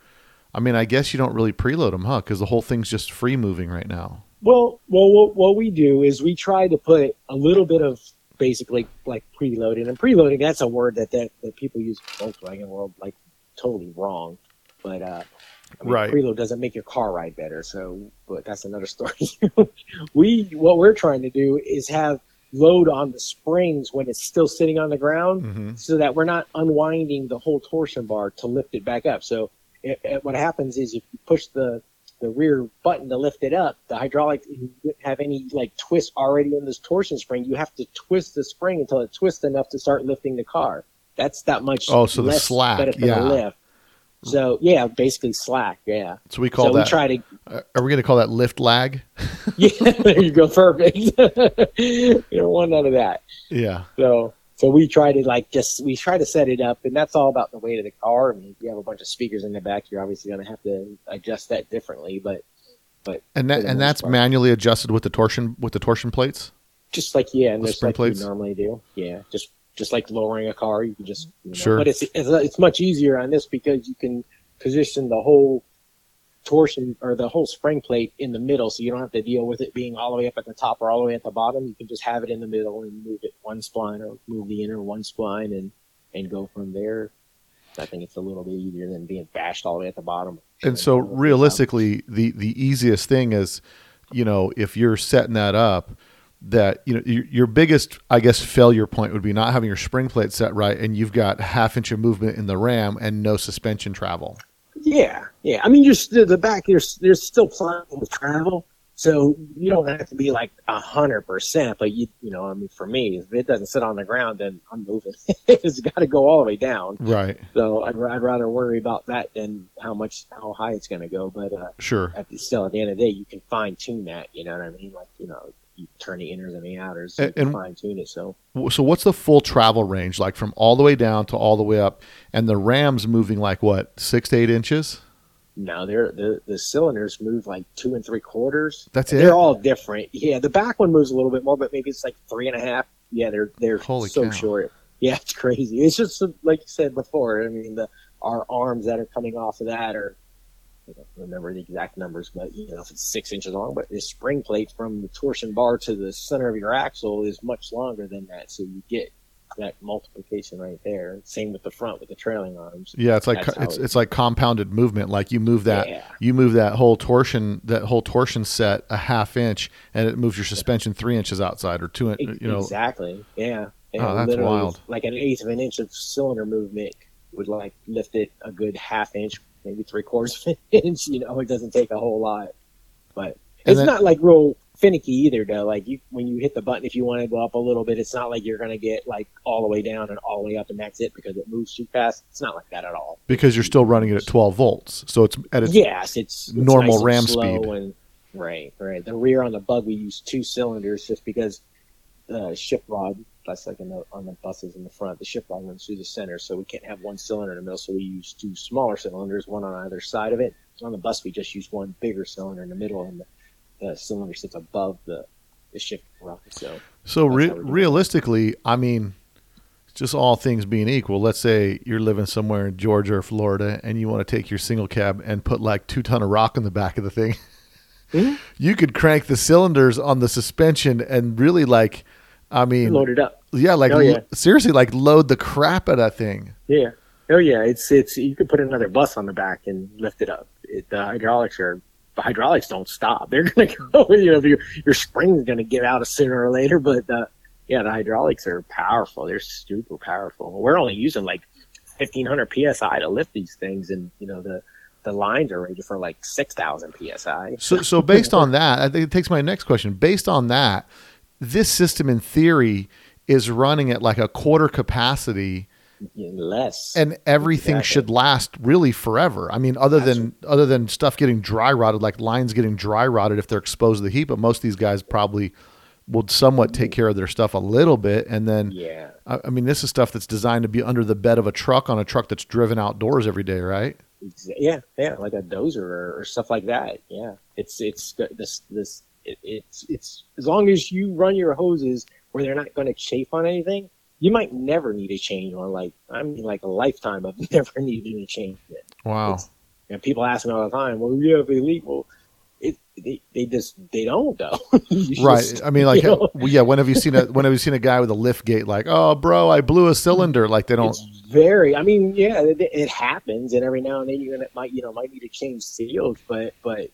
I mean, I guess you don't really preload them, huh? Because the whole thing's just free moving right now. Well, well, what, what we do is we try to put a little bit of basically like preloading, and preloading that's a word that that, that people use in Volkswagen world like totally wrong. But uh, I mean, Right. preload doesn't make your car ride better. So, but that's another story. we what we're trying to do is have load on the springs when it's still sitting on the ground, Mm-hmm. so that we're not unwinding the whole torsion bar to lift it back up. So it, it- what happens is if you push the the rear button to lift it up, the hydraulic you didn't have any like twist already in this torsion spring. You have to twist the spring until it twists enough to start lifting the car. That's that much. Oh, so the slack, yeah. So yeah, basically slack. Yeah. So we call so we that. try to. uh, are we going to call that lift lag? Yeah, there you go. Perfect. you don't want none of that. Yeah. So so we try to like just we try to set it up, and that's all about the weight of the car. I mean, if you have a bunch of speakers in the back, you're obviously going to have to adjust that differently. But but And that and that's part. manually adjusted with the torsion with the torsion plates. just like yeah, and The just like plates? we normally do. Yeah, just just like lowering a car, you can just you know, Sure. But it's, it's it's much easier on this because you can position the whole torsion or the whole spring plate in the middle, so you don't have to deal with it being all the way up at the top or all the way at the bottom. You can just have it in the middle and move it one spline or move the inner one spline and and go from there. I think it's a little bit easier than being bashed all the way at the bottom. And so realistically, the the easiest thing is, you know, if you're setting that up, that you know your, your biggest, I guess, failure point would be not having your spring plate set right, and you've got half inch of movement in the ram and no suspension travel. Yeah, yeah. I mean, you're st- the back. There's there's still plenty of travel. So you don't have to be like a hundred percent, but you you know, I mean, for me, if it doesn't sit on the ground, then I'm moving. it's got to go all the way down. Right. So I'd, I'd rather worry about that than how much how high it's going to go. But uh, Sure. at the, still, at the end of the day, you can fine tune that. You know what I mean? Like you know, you turn the inners and the outers, so And- and- fine tune it. So So what's the full travel range like from all the way down to all the way up? And the Rams moving like what six to eight inches? No, they're the the cylinders move like two and three quarters. That's it. They're all different. Yeah, the back one moves a little bit more, but maybe it's like three and a half. Yeah, they're they're Holy so cow. short. Yeah, it's crazy. It's just like you said before. I mean, the our arms that are coming off of that are. I don't remember the exact numbers, but you know, if it's six inches long, but the spring plate from the torsion bar to the center of your axle is much longer than that, so you get that multiplication right there. Same with the front with the trailing arms. Yeah, it's like it's it's like compounded movement. Like you move that Yeah. you move that whole torsion that whole torsion set a half inch, and it moves your suspension three inches outside or two. You know, exactly. Yeah. yeah Oh, that's wild. Like an eighth of an inch of cylinder movement would like lift it a good half inch, maybe three quarters of an inch. You know, it doesn't take a whole lot, but it's then- not like real finicky either. Though, like you when you hit the button, if you want to go up a little bit, it's not like you're gonna get like all the way down and all the way up, and that's it because it moves too fast. It's not like that at all. because you're still running it at 12 volts, so it's at its yes, it's, it's normal nice and ram speed. And, right, right. The rear on the bug we use two cylinders just because the shift rod that's like in the, on the buses in the front. The shift rod runs through the center, so we can't have one cylinder in the middle. So we use two smaller cylinders, one on either side of it. On the bus, we just use one bigger cylinder in the middle, and the, the cylinder sits above the the shift rod. So So re- how we do it. realistically, I mean, just all things being equal, let's say you're living somewhere in Georgia or Florida and you want to take your single cab and put like two ton of rock in the back of the thing. Mhm. You could crank the cylinders on the suspension and really like, I mean, load it up. yeah, like Oh, yeah. seriously, like load the crap out of that thing. Yeah. Oh yeah, it's it's you could put another bus on the back and lift it up. It, the hydraulics are the hydraulics don't stop. They're gonna go. You know, your your spring's gonna give out sooner or later. But uh, yeah, the hydraulics are powerful. They're super powerful. We're only using like fifteen hundred psi to lift these things, and you know the the lines are rated for like six thousand psi. So, so based on that, I think it takes my next question. Based on that, this system in theory is running at like a quarter capacity less. and everything Exactly. should last really forever. I mean, other than other than stuff getting dry rotted, like lines getting dry rotted if they're exposed to the heat. But most of these guys probably will somewhat take mm-hmm. care of their stuff a little bit, and then yeah. I, I mean, this is stuff that's designed to be under the bed of a truck on a truck that's driven outdoors every day, right? Yeah, yeah, like a dozer or, or stuff like that. Yeah, it's it's this this it, it's it's as long as you run your hoses where they're not going to chafe on anything, you might never need a change on Like I mean, like a lifetime of never needing to change it. Wow. It's- And people ask me all the time, "Well, yeah, if they leak, well, it they, they just they don't though." Right. just- I mean, like, you know? yeah. When have you seen a when have you seen a guy with a lift gate like, oh, bro, I blew a cylinder? Like they don't. It's very. I mean, yeah, it, it happens, and every now and then you're might you know might need to change seals, but but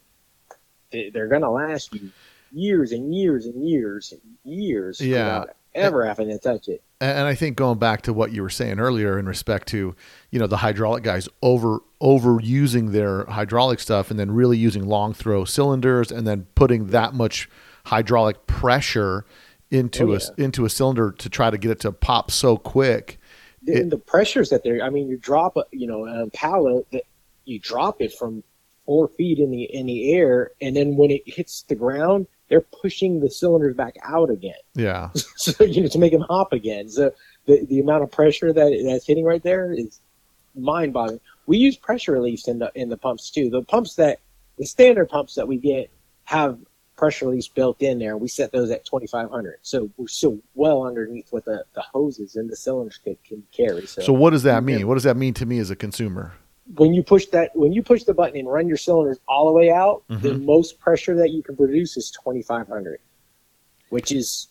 they, they're gonna last you years and years and years and years Yeah. without ever having to touch it. And and I think going back to what you were saying earlier in respect to, you know, the hydraulic guys over overusing their hydraulic stuff and then really using long throw cylinders and then putting that much hydraulic pressure into Oh, a into a cylinder to try to get it to pop so quick. The, It- the pressures that they're. I mean, you drop a you know a pallet that you drop it from four feet in the in the air, and then when it hits the ground, they're pushing the cylinders back out again. Yeah. so you know to make them hop again. So the the amount of pressure that that's hitting right there is mind boggling. We use pressure release in the in the pumps too. The pumps that the standard pumps that we get have pressure release built in there. We set those at twenty five hundred, so we're still well underneath what the, the hoses and the cylinders can, can carry. So, So what does that mean? What does that mean to me as a consumer? When you push that when you push the button and run your cylinders all the way out, the Mhm. most pressure that you can produce is twenty five hundred, which is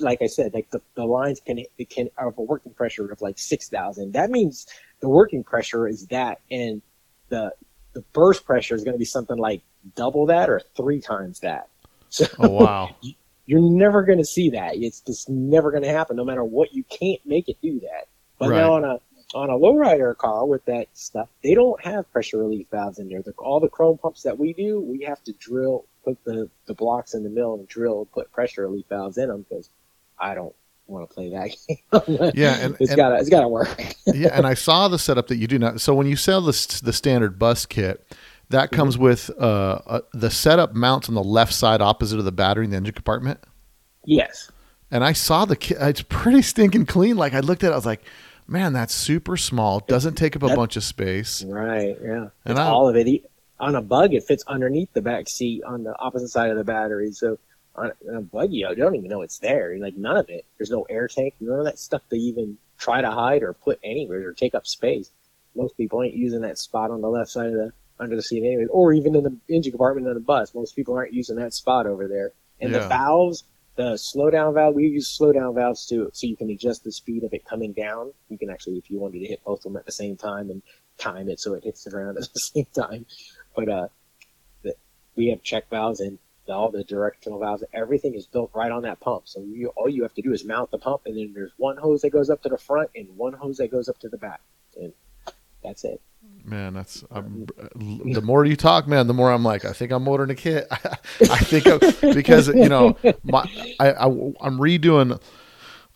like I said, like the, the lines can it can have a working pressure of like six thousand. That means the working pressure is that, and the the burst pressure is going to be something like double that or three times that. So Oh wow. you're never going to see that. It's just never going to happen, no matter what. You can't make it do that. But Right. now on a on a lowrider car with that stuff, they don't have pressure relief valves in there. The, all the chrome pumps that we do, we have to drill, put the, the blocks in the mill and drill, put pressure relief valves in them because I don't want to play that game. Yeah, and- it's gotta it's gotta work. yeah, and I saw the setup that you do now. So when you sell the the standard bus kit, that comes with uh, uh, the setup mounts on the left side opposite of the battery in the engine compartment. yes. And I saw the kit; it's pretty stinking clean. Like I looked at, it, I was like, "Man, that's super small. Doesn't take up a That- bunch of space." Right. Yeah. And I- all of it. On a bug, it fits underneath the back seat on the opposite side of the battery. So on on a bug, you don't even know it's there. Like none of it. There's no air tank. None of that stuff they even try to hide or put anywhere or take up space. Most people ain't using that spot on the left side of the under the seat anyway, or even in the engine compartment of the bus. Most people aren't using that spot over there. And Yeah. the valves, the slow down valve, we use slow down valves too, so you can adjust the speed of it coming down. You can actually, if you wanted to hit both of them at the same time and time it so it hits the ground at the same time. But uh, the, we have check valves and all the directional valves. Everything is built right on that pump. So you all you have to do is mount the pump, and then there's one hose that goes up to the front and one hose that goes up to the back, and that's it. Man, that's I'm, uh, the more you talk, man, the more I'm like, I think I'm ordering a kit. I think I'm, because you know, my I, I I'm redoing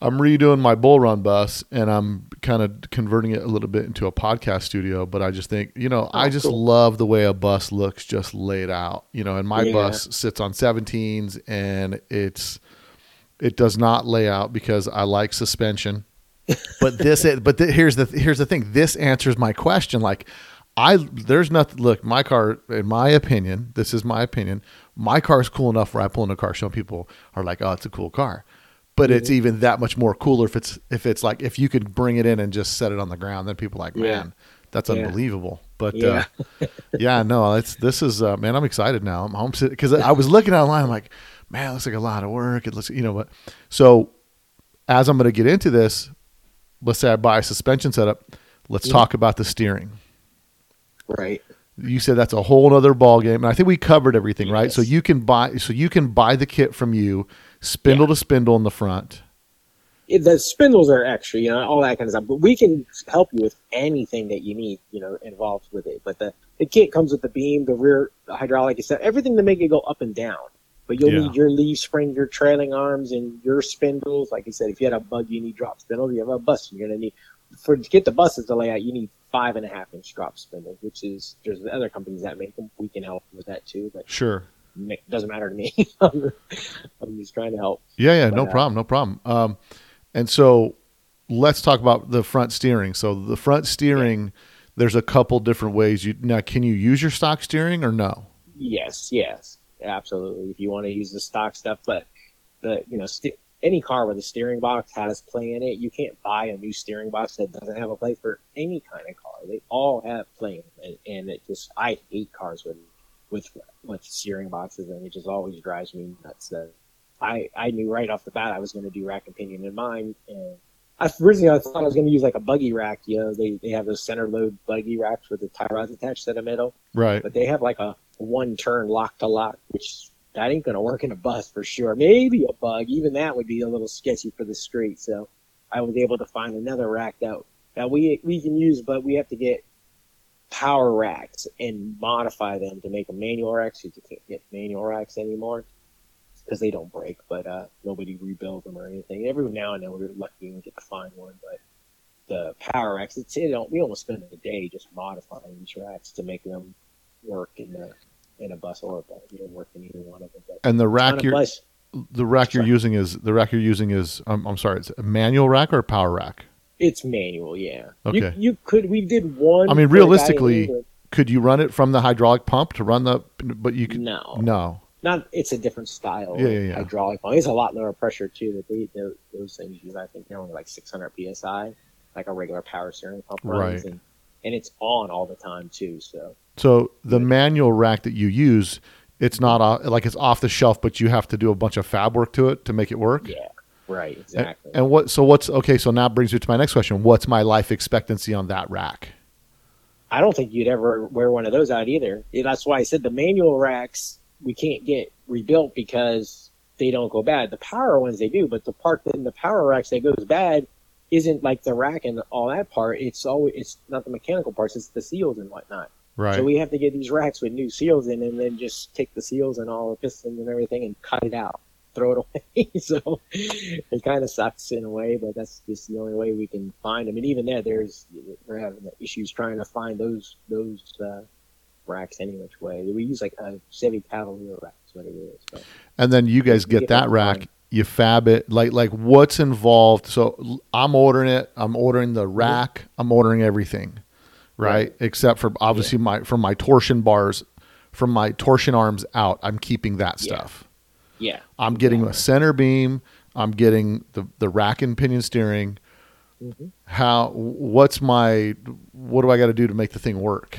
I'm redoing my bull run bus, and I'm kind of converting it a little bit into a podcast studio. But I just think, you know, I Oh, just cool. love the way a bus looks just laid out. You know, and my Yeah. bus sits on 17s, and it's it does not lay out because I like suspension. But this, but th- here's the here's the thing. This answers my question. Like, I there's nothing. Look, my car, in my opinion, this is my opinion. My car is cool enough where I pull in a car show, and people are like, "Oh, it's a cool car." But it's even that much more cooler if it's if it's like if you could bring it in and just set it on the ground. Then people are like, Yeah. man, that's Yeah. unbelievable. But Yeah. uh, yeah, no, it's this is uh, man. I'm excited now. I'm home because I was looking online. I'm like, man, it looks like a lot of work. It looks, you know, what. So as I'm going to get into this, let's say I buy a suspension setup. Let's Mhm. talk about the steering. Right. You said that's a whole other ball game, and I think we covered everything, right? So you can buy, so you can buy the kit from you, spindle to spindle in the front. it, the spindles are extra, you know, all that kind of stuff. But we can help you with anything that you need, you know, involved with it. But the, the kit comes with the beam, the rear the hydraulic, etc. everything to make it go up and down. But you'll Yeah. need your leaf spring, your trailing arms, and your spindles. Like I said, if you had a bug, you need drop spindles. If you have a bus, you're gonna need for to get the buses to lay out. You need five and a half inch drop spindles, which is there's other companies that make them. We can help with that too, but Sure. it doesn't matter to me. I'm just trying to help. Yeah, yeah, no uh, problem, no problem. Um, and so let's talk about the front steering. So the front steering, there's a couple different ways. You now can you use your stock steering or no? Yes, yes, absolutely. If you want to use the stock stuff, but the you know st- any car with a steering box has play in it. You can't buy a new steering box that doesn't have a play for any kind of car. They all have play, in it, and it just I hate cars with with with steering boxes, and it just always drives me nuts. That I I knew right off the bat I was going to do rack and pinion in mine, and I originally I thought I was going to use like a buggy rack. You know, they they have those center load buggy racks with the tie rods attached to the middle Right. but they have like a one turn lock to lock, which that ain't gonna work in a bus for sure. Maybe a bug, even that would be a little sketchy for the street. So I was able to find another rack that that we we can use, but we have to get power racks and modify them to make a manual racks. You can't get manual racks anymore because they don't break, but uh, nobody rebuilds them or anything. Every now and then we're lucky and get to find one, but the power racks, it's it we almost spend a day just modifying these racks to make them work in the in a bus or a bus. You don't work in either one of them. And the rack you're bus, the rack you're Sorry. using is the rack you're using is I'm, I'm sorry, it's a manual rack or a power rack. it's manual. Yeah. Okay. You, you could. We did one. I mean, for a guy in realistically, Could you run it from the hydraulic pump to run the? But you could no, no. not. It's a different style. Yeah, yeah, yeah. Hydraulic pump. It's a lot lower pressure too. That they those, those things use. I think they're only like 600 psi, like a regular power steering pump runs, Right. and, and it's on all the time too. So So the manual rack that you use, it's not off, like it's off the shelf, but you have to do a bunch of fab work to it to make it work. yeah, right, And- exactly. And what? So what's okay? So now brings me to my next question. What's my life expectancy on that rack? I don't think you'd ever wear one of those out either. That's why I said the manual racks we can't get rebuilt because they don't go bad. The power ones they do, but the part in the power racks that goes bad, isn't like the rack and all that part. It's always it's not the mechanical parts. It's the seals and whatnot. Right. So we have to get these racks with new seals in, and then just take the seals and all the pistons and everything and cut it out, throw it away. so it kind of sucks in a way, but that's just the only way we can find them. And even there, there's we're having issues trying to find those those uh, racks any which way. We use like a Chevy Cavalier rack, is what it is. But and then you guys get get that rack. You fab it like like what's involved. So I'm ordering it. I'm ordering the rack. I'm ordering everything, right? Right. Except for obviously my from my torsion bars, from my torsion arms out. I'm keeping that stuff. yeah, I'm getting a center beam. I'm getting the the rack and pinion steering. Mhm. How? What's my? What do I got to do to make the thing work?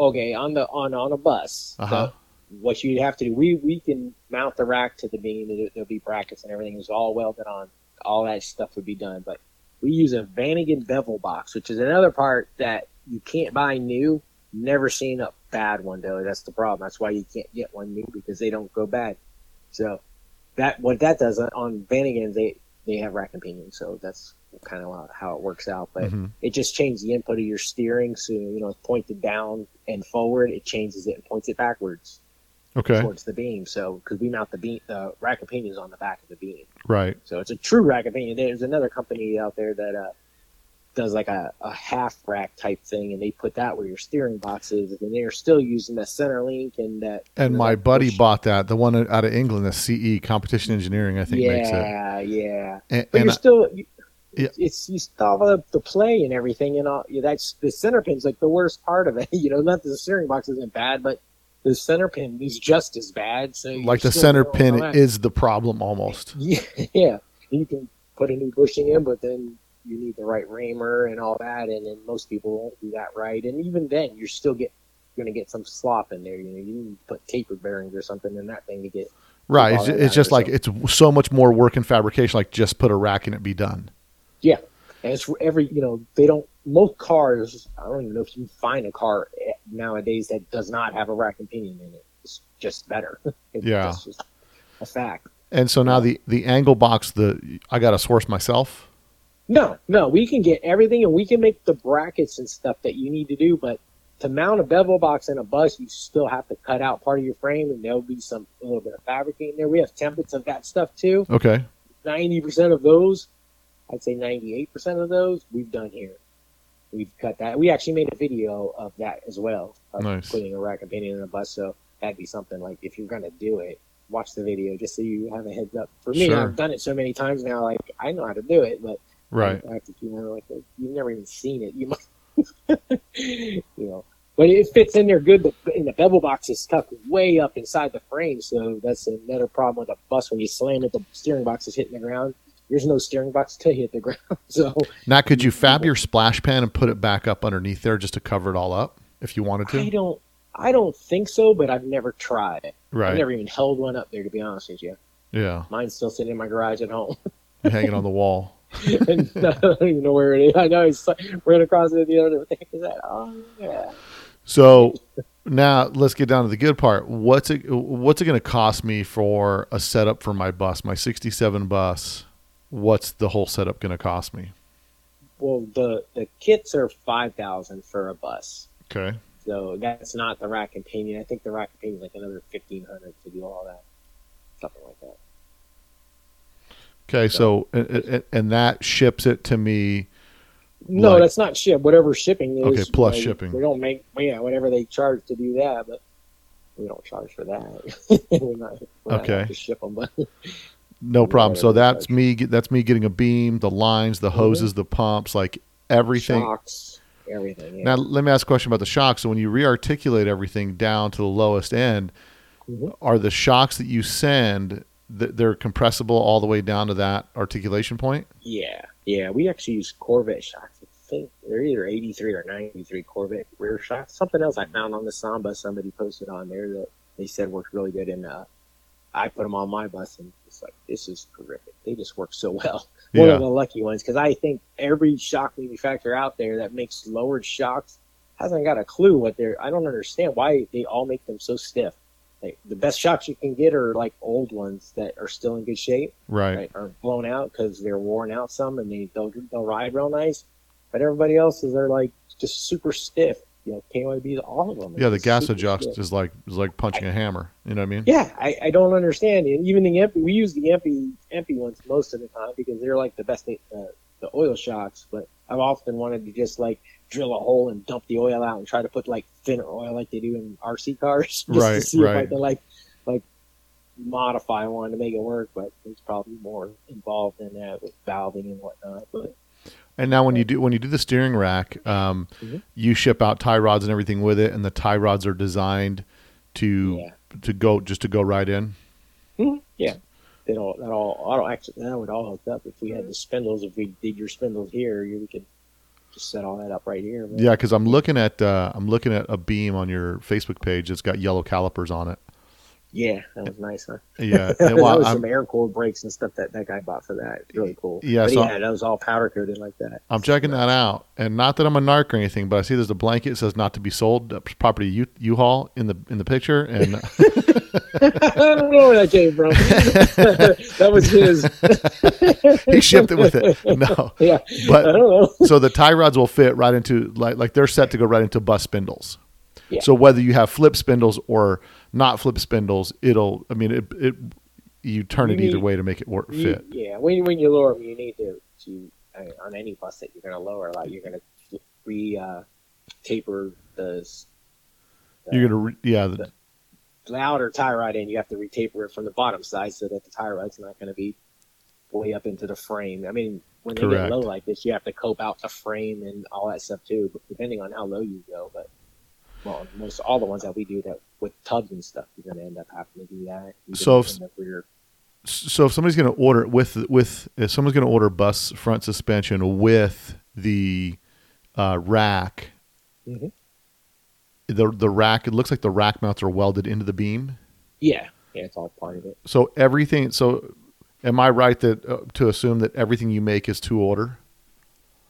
okay on the on on a bus Uh-huh. so what you'd have to do we we can mount the rack to the beam there- there'll be brackets and everything is all welded on all that stuff would be done but we use a Vanagon bevel box which is another part that you can't buy new never seen a bad one though that's the problem that's why you can't get one new because they don't go bad so that what that does on Vanagons they they have rack and pinion so that's kind of how it works out but Mhm. it just changes the input of your steering. So, you know, it's pointed down and forward. It changes it and points it backwards Okay. towards the beam. So, because we mount the beam, the rack of pinions on the back of the beam. Right. So it's a true rack of pinion. There's another company out there that uh, does like a, a half rack type thing, and they put that where your steering box is, and they're still using that center link and that. And my buddy push- bought that. The one out of England, the CE Competition Engineering, I think makes it. Yeah, yeah. And, But and you're still, you, Yeah. it's you still have the play and everything, and all. Yeah, that's the center pin's like the worst part of it. You know, not that the steering box isn't bad, but the center pin is just as bad. So like the center pin is the problem almost. Yeah, yeah. You can put a new bushing in, but then you need the right reamer and all that, and then most people won't do that right. And even then, you're still get going to get some slop in there. You know, you need to put taper bearings or something in that thing to get. Right. It's, it's just like it's so much more work in fabrication. Like just put a rack and it be done. Yeah, and it's for every you know they don't most cars. I don't even know if you find a car eh, nowadays that does not have a rack and pinion in it. It's just better. Yeah. just a fact. And so now the the angle box, the I got to source myself. No, no, we can get everything and we can make the brackets and stuff that you need to do, but to mount a bevel box in a bus, you still have to cut out part of your frame and there'll be some a little bit of fabricating there. We have templates of that stuff too. Okay. Ninety percent of those, I'd say ninety-eight percent of those, we've done here. We've cut that. We actually made a video of that as well, of Nice. putting a rack and pinion in a bus. So that'd be something like if you're gonna do it, watch the video just so you have a heads up. For me, Sure. I've done it so many times now, like I know how to do it, but Right. I have to, you know, like uh, you've never even seen it. You might, you know, but it fits in there good. In the bevel box is tucked way up inside the frame, so that's another problem with a bus. When you slam it, the steering box is hitting the ground. There's no steering box to hit the ground, so Now could you fab your splash pan and put it back up underneath there just to cover it all up if you wanted to? I don't, I don't think so. But I've never tried it. I've Right. never even held one up there, to be honest with you. Yeah. Mine's still sitting in my garage at home. Hanging on the wall. and I don't even know where it is. I know it's ran across it the other day. Is that? Oh yeah. So now let's get down to the good part. What's it what's it going to cost me for a setup for my bus, my 67 bus? What's the whole setup going to cost me? Well, the the kits are five thousand for a bus, Okay. so that's not the rack and pinion. I think the rack and pinion is like another fifteen hundred to do all that, something like that. Okay, so and, and- and that ships it to me. No, Like- that's not ship. Whatever shipping is. Okay, plus you know, shipping. We don't make yeah whatever they charge to do that, but we don't charge for that. we're not, we're Okay. to ship them, but No problem. So that's me. That's me getting a beam, the lines, the hoses, the pumps, like everything. shocks, everything. Yeah. Now let me ask a question about the shocks. So when you rearticulate everything down to the lowest end, Mhm. are the shocks that you send th- they're compressible all the way down to that articulation point? Yeah, yeah. We actually use Corvette shocks. I think they're either 83 or 93 Corvette rear shocks. Something else I found on the Samba somebody posted on there that they said worked really good. And uh, I put them on my bus, and it's like, this is terrific. They just work so well. One Yeah. of the lucky ones because I think every shock manufacturer out there that makes lowered shocks hasn't got a clue what they're. I don't understand why they all make them so stiff. Like the best shocks you can get are like old ones that are still in good shape, Right. right? Are blown out because they're worn out some, and they they'll they'll ride real nice. But everybody else's are like just super stiff. You know, KYB's all of them. Yeah, the Gas-a-Just is like is like punching a hammer. You know what I mean? Yeah, I, I don't understand. And even the EMPI, we use the EMPI EMPI ones most of the time because they're like the best uh, the oil shocks. But I've often wanted to just like drill a hole and dump the oil out and try to put like thinner oil like they do in RC cars, just Right, to see if I can like like modify one to make it work. But there's probably more involved in that with valving and whatnot. But And now when you do when you do the steering rack, um, Mhm. you ship out tie rods and everything with it, and the tie rods are designed to yeah, to go just to go right in. Mhm, yeah. That all, that all, auto actually, that would all hook up. If we had the spindles, if we did your spindles here, you we could just set all that up right here. Yeah, because I'm looking at uh, I'm looking at a beam on your Facebook page that's got yellow calipers on it. Yeah, that was nice, huh? Yeah, that and while was I'm, some air cooled brakes and stuff that that guy bought for that. Really cool. Yeah, but so- yeah, that was all powder coated like that. I'm checking that out, and not that I'm a narc or anything, but I see there's a blanket that says not to be sold, property U- U-Haul in the in the picture, and I don't know where that came from. that was his. he shipped it with it. No, Yeah, But- I don't know. so the tie rods will fit right into like like they're set to go right into bus spindles. Yeah. So whether you have flip spindles or not flip spindles, it'll. I mean, it. it you turn You it either way to make it work You- fit. yeah, when when you lower them, you need to to uh, on any bus that you're going to lower, like you're going to re uh, taper the s- You're gonna, re- yeah, the, the outer tie rod in. You have to retaper it from the bottom side so that the tie rod's not going to be way up into the frame. I mean, when they Correct. get low like this, you have to cope out the frame and all that stuff too. But depending on how low you go, but well, most all the ones that we do that with tubs and stuff, you're going to end up having to do that. So if- in the rear. so if somebody's going to order it with with if someone's going to order bus front suspension with the uh, rack, Mhm. the the rack it looks like the rack mounts are welded into the beam. yeah, yeah, it's all part of it. So everything. So am I right that uh, to assume that everything you make is to order?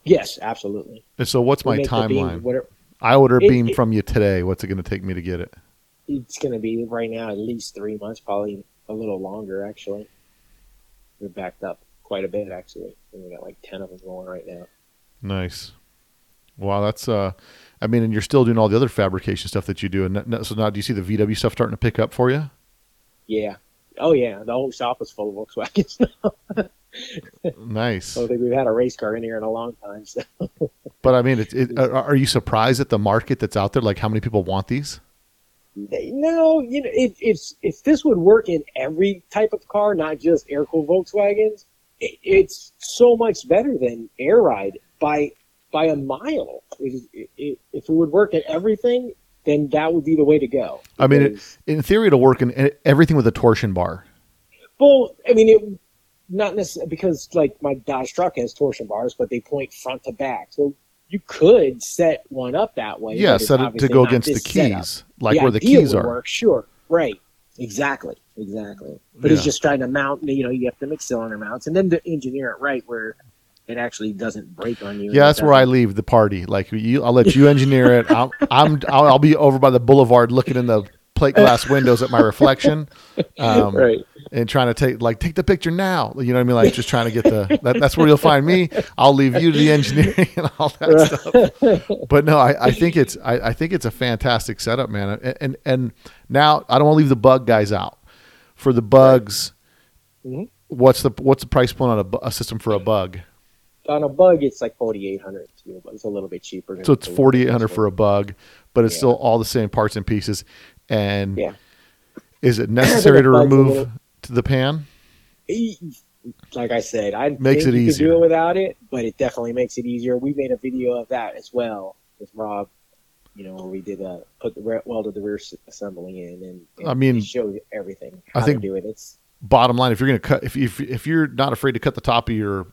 Yes, absolutely. And so what's We my the beam, timeline? whatever, I order a It- beam it- from you today. What's it going to take me to get it? it's going to be right now at least three months, probably a little longer actually. We're backed up quite a bit actually. And we got like ten of them going right now. Nice. Wow, that's uh, I mean, and you're still doing all the other fabrication stuff that you do, and so now do you see the VW stuff starting to pick up for you? Yeah. Oh yeah, the whole shop is full of Volkswagens. Nice. I don't think we've had a race car in here in a long time. So. But I mean, it, it, are you surprised at the market that's out there? Like, how many people want these? No, you know, if if if this would work in every type of car, not just air cooled Volkswagens, it, it's so much better than air ride by by a mile. If, if if it would work in everything, then that would be the way to go. I mean, it- In theory, it'll work in in everything with a torsion bar. well, I mean, it not necessarily because like my Dodge truck has torsion bars, but they point front to back, so you could set one up that way. Yeah, set it to go against the this setup. keys, like the where the keys are. Work, sure, right, exactly, exactly. But it's Yeah. just trying to mount. You know, you have to make cylinder mounts, and then to engineer it right where it actually doesn't break on you. Yeah, that's where I leave the party. Like you, I'll let you engineer it. I'm, I'm, I'll, I'll be over by the boulevard looking in the plate glass windows at my reflection, um, Right. And trying to take like take the picture now. You know what I mean? Like just trying to get the. That, that's where you'll find me. I'll leave you to the engineering and all that stuff. But no, I, I think it's I, I think it's a fantastic setup, man. And and, and now I don't want to leave the bug guys out. For the bugs, Mhm. what's the what's the price point on a, a system for a bug? On a bug, it's like forty eight hundred. It's a little bit cheaper. So it's forty eight hundred for a bug, but it's Yeah. still all the same parts and pieces. And Yeah. is it necessary to remove little- to the pan? Like I said, I Makes think it easier. do it without it, but it definitely makes it easier. We made a video of that as well with Rob. You know, where we did uh, put the re- welded the rear assembly in, and, and I mean, we showed everything. I think- do it. It's Bottom line, if you're going to cut, if, if if you're not afraid to cut the top of your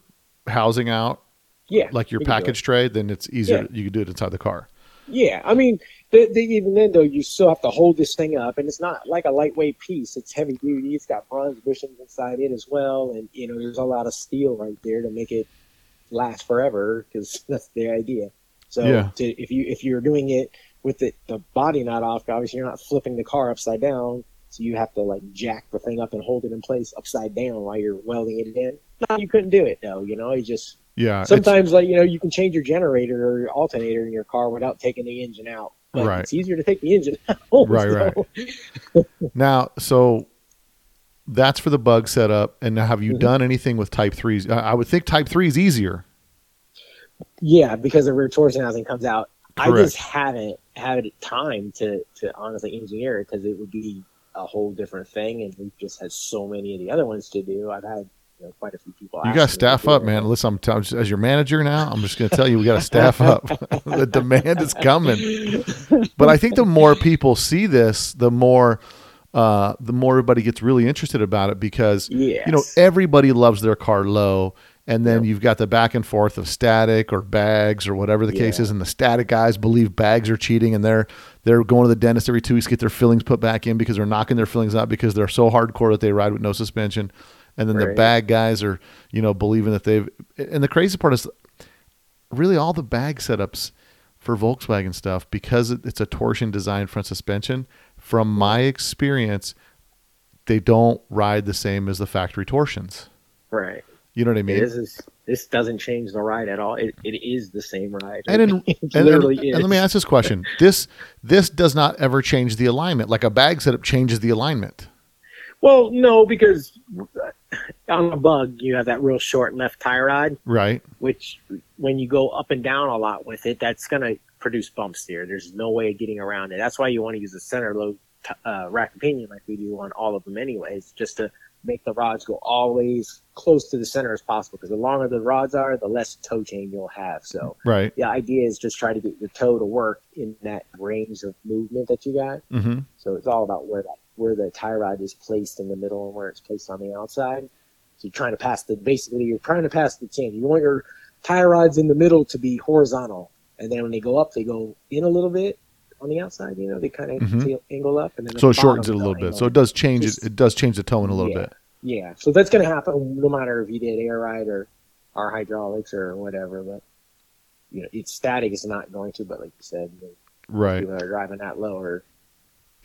housing out, yeah, like your we can do it. package tray, then it's easier. Yeah. You can do it inside the car. Yeah, I mean, the, the, even then though, you still have to hold this thing up, and it's not like a lightweight piece. It's heavy duty. It's got bronze bushings inside it as well, and you know, there's a lot of steel right there to make it last forever because that's the idea. So Yeah. to, if you if you're doing it with the, the body not off, obviously you're not flipping the car upside down. So you have to like jack the thing up and hold it in place upside down while you're welding it in. No, you couldn't do it though. You know, you just Yeah. sometimes like you know you can change your generator or your alternator in your car without taking the engine out. But Right. It's easier to take the engine out. Right, right. Now, so that's for the bug setup. And now, have you Mhm. done anything with Type threes? I would think Type three is easier. Yeah, because the rear torsion housing comes out. I just haven't had time to to honestly engineer it because it would be a whole different thing, and we've just had so many of the other ones to do. I've had you know, quite a few people. You got to staff up, man. Listen, I'm t- as your manager now. I'm just going to tell you, we got to staff up. the demand is coming. But I think the more people see this, the more, uh, the more everybody gets really interested about it because Yes. you know everybody loves their car low, and then Yep. you've got the back and forth of static or bags or whatever the case is, and the static guys believe bags are cheating, and they're they're going to the dentist every two weeks to get their fillings put back in because they're knocking their fillings out because they're so hardcore that they ride with no suspension, and then the Right. bag guys are you know believing that they've and the crazy part is really all the bag setups for Volkswagen stuff because it's a torsion design front suspension. From my experience, they don't ride the same as the factory torsions. right. You know what I mean? This is this doesn't change the ride at all. It, it is the same ride. And, in, and, and- and let me ask this question: this this does not ever change the alignment. Like a bag setup changes the alignment. Well, no, because on a bug you have that real short left tie rod, Right. which when you go up and down a lot with it, that's going to produce bumps there. There's no way of getting around it. That's why you want to use a center load t- uh, rack pinion like we do on all of them, anyways, just to make the rods go always close to the center as possible. Because the longer the rods are, the less toe change you'll have. So Right. the idea is just try to get your toe to work in that range of movement that you got. hmm So it's all about where that where the tie rod is placed in the middle and where it's placed on the outside. So you're trying to pass the basically you're trying to pass the chain. You want your tie rods in the middle to be horizontal, and then when they go up, they go in a little bit on the outside. You know, they kind of Mhm. angle up, and then So it shortens it a little bit. So it does change it. Just- It does change the tone a little yeah. bit. Yeah, so that's going to happen no matter if you did air ride or our hydraulics or whatever. But you know, it's static is not going to. But like you said, Right. people are driving that low are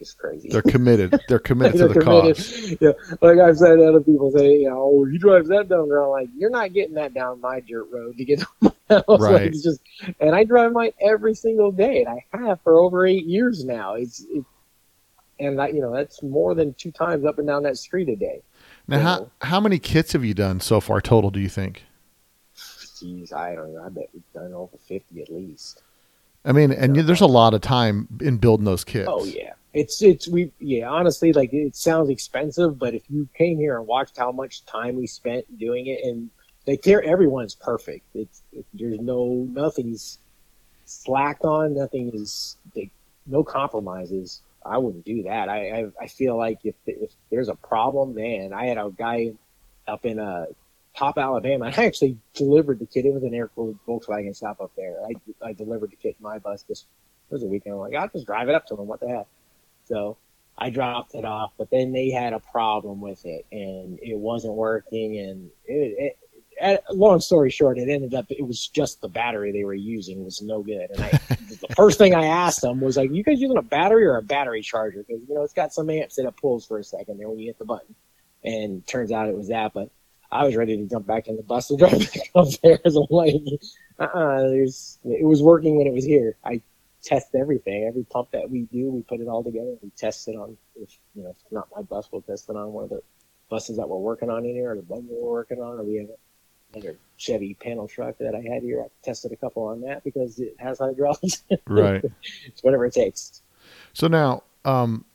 just crazy. They're committed. They're committed to They're the committed. cause. Yeah, like I've said, other people say, you know, oh, he drives that down there. I'm like, you're not getting that down my dirt road to get to my house. Like, Right. it's just, and I drive mine every single day, and I have for over eight years now. It's, it, and that, you know, that's more than two times up and down that street a day. Now, how how many kits have you done so far total? Do you think? Jeez, I don't know. I bet we've done over fifty at least. I mean, and there's a lot of time in building those kits. Oh yeah, it's it's we yeah. Honestly, like it sounds expensive, but if you came here and watched how much time we spent doing it, and like there, everyone's perfect. It's it, there's no nothing's slacked on. Nothing is like, no compromises. I wouldn't do that. I I, I feel like if if there's a problem, man, I had a guy up in uh Top Alabama. I actually delivered the kit. It was an air cooled Volkswagen shop up there. I I delivered the kit in my bus just it was a weekend. I'm like, I'll just drive it up to them. What the heck? So I dropped it off, but then they had a problem with it and it wasn't working. And it, it, at, long story short, it ended up, it was just the battery they were using was no good. And I, the first thing I asked them was like, you guys using a battery or a battery charger? Because, you know, it's got some amps that it pulls for a second there when you hit the button. And turns out it was that, but I was ready to jump back in the bus and drive back up there. As I'm like, uh-uh, there's, it was working when it was here. I test everything. Every pump that we do, we put it all together. We test it on, if you know, not my bus, we'll test it on one of the buses that we're working on in here, or the that we're working on, or we have another Chevy panel truck that I had here. I tested a couple on that because it has hydraulics. Right. it's whatever it takes. So now, um,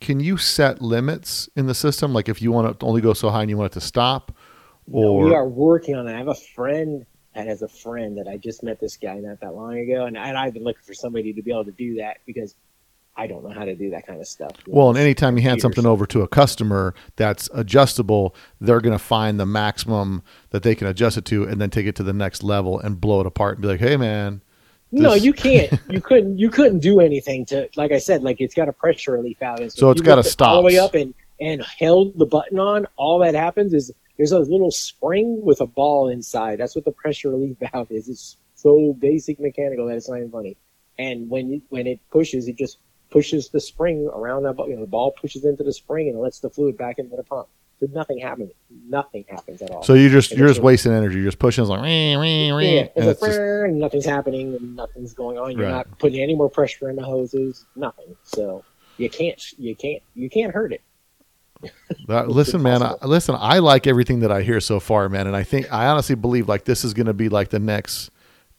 can you set limits in the system? Like if you want it to only go so high and you want it to stop, No, or we are working on it. I have a friend that has a friend that I just met this guy not that long ago, and, and I've been looking for somebody to be able to do that because I don't know how to do that kind of stuff. well, and anytime you hand something over to a customer that's adjustable, they're going to find the maximum that they can adjust it to, and then take it to the next level and blow it apart and be like, "Hey, man, No, you can't. You couldn't. You couldn't do anything to. Like I said, like it's got a pressure relief valve. So. So it's got to stop all the way up and and held the button on. All that happens is there's a little spring with a ball inside. That's what the pressure relief valve is. It's so basic mechanical that it's not even funny. And when you, when it pushes, it just pushes the spring around that ball. You know, the ball pushes into the spring and it lets the fluid back into the pump. So nothing happens. Nothing happens at all. So you're just And you're just a- wasting energy. You're just pushing. It's like yeah, and it's it's like, just- nothing's happening and nothing's going on. You're Right. not putting any more pressure in the hoses. Nothing. So you can't. You can't. You can't hurt it. That, listen, man. I, listen, I like everything that I hear so far, man, and I think I honestly believe like this is going to be like the next,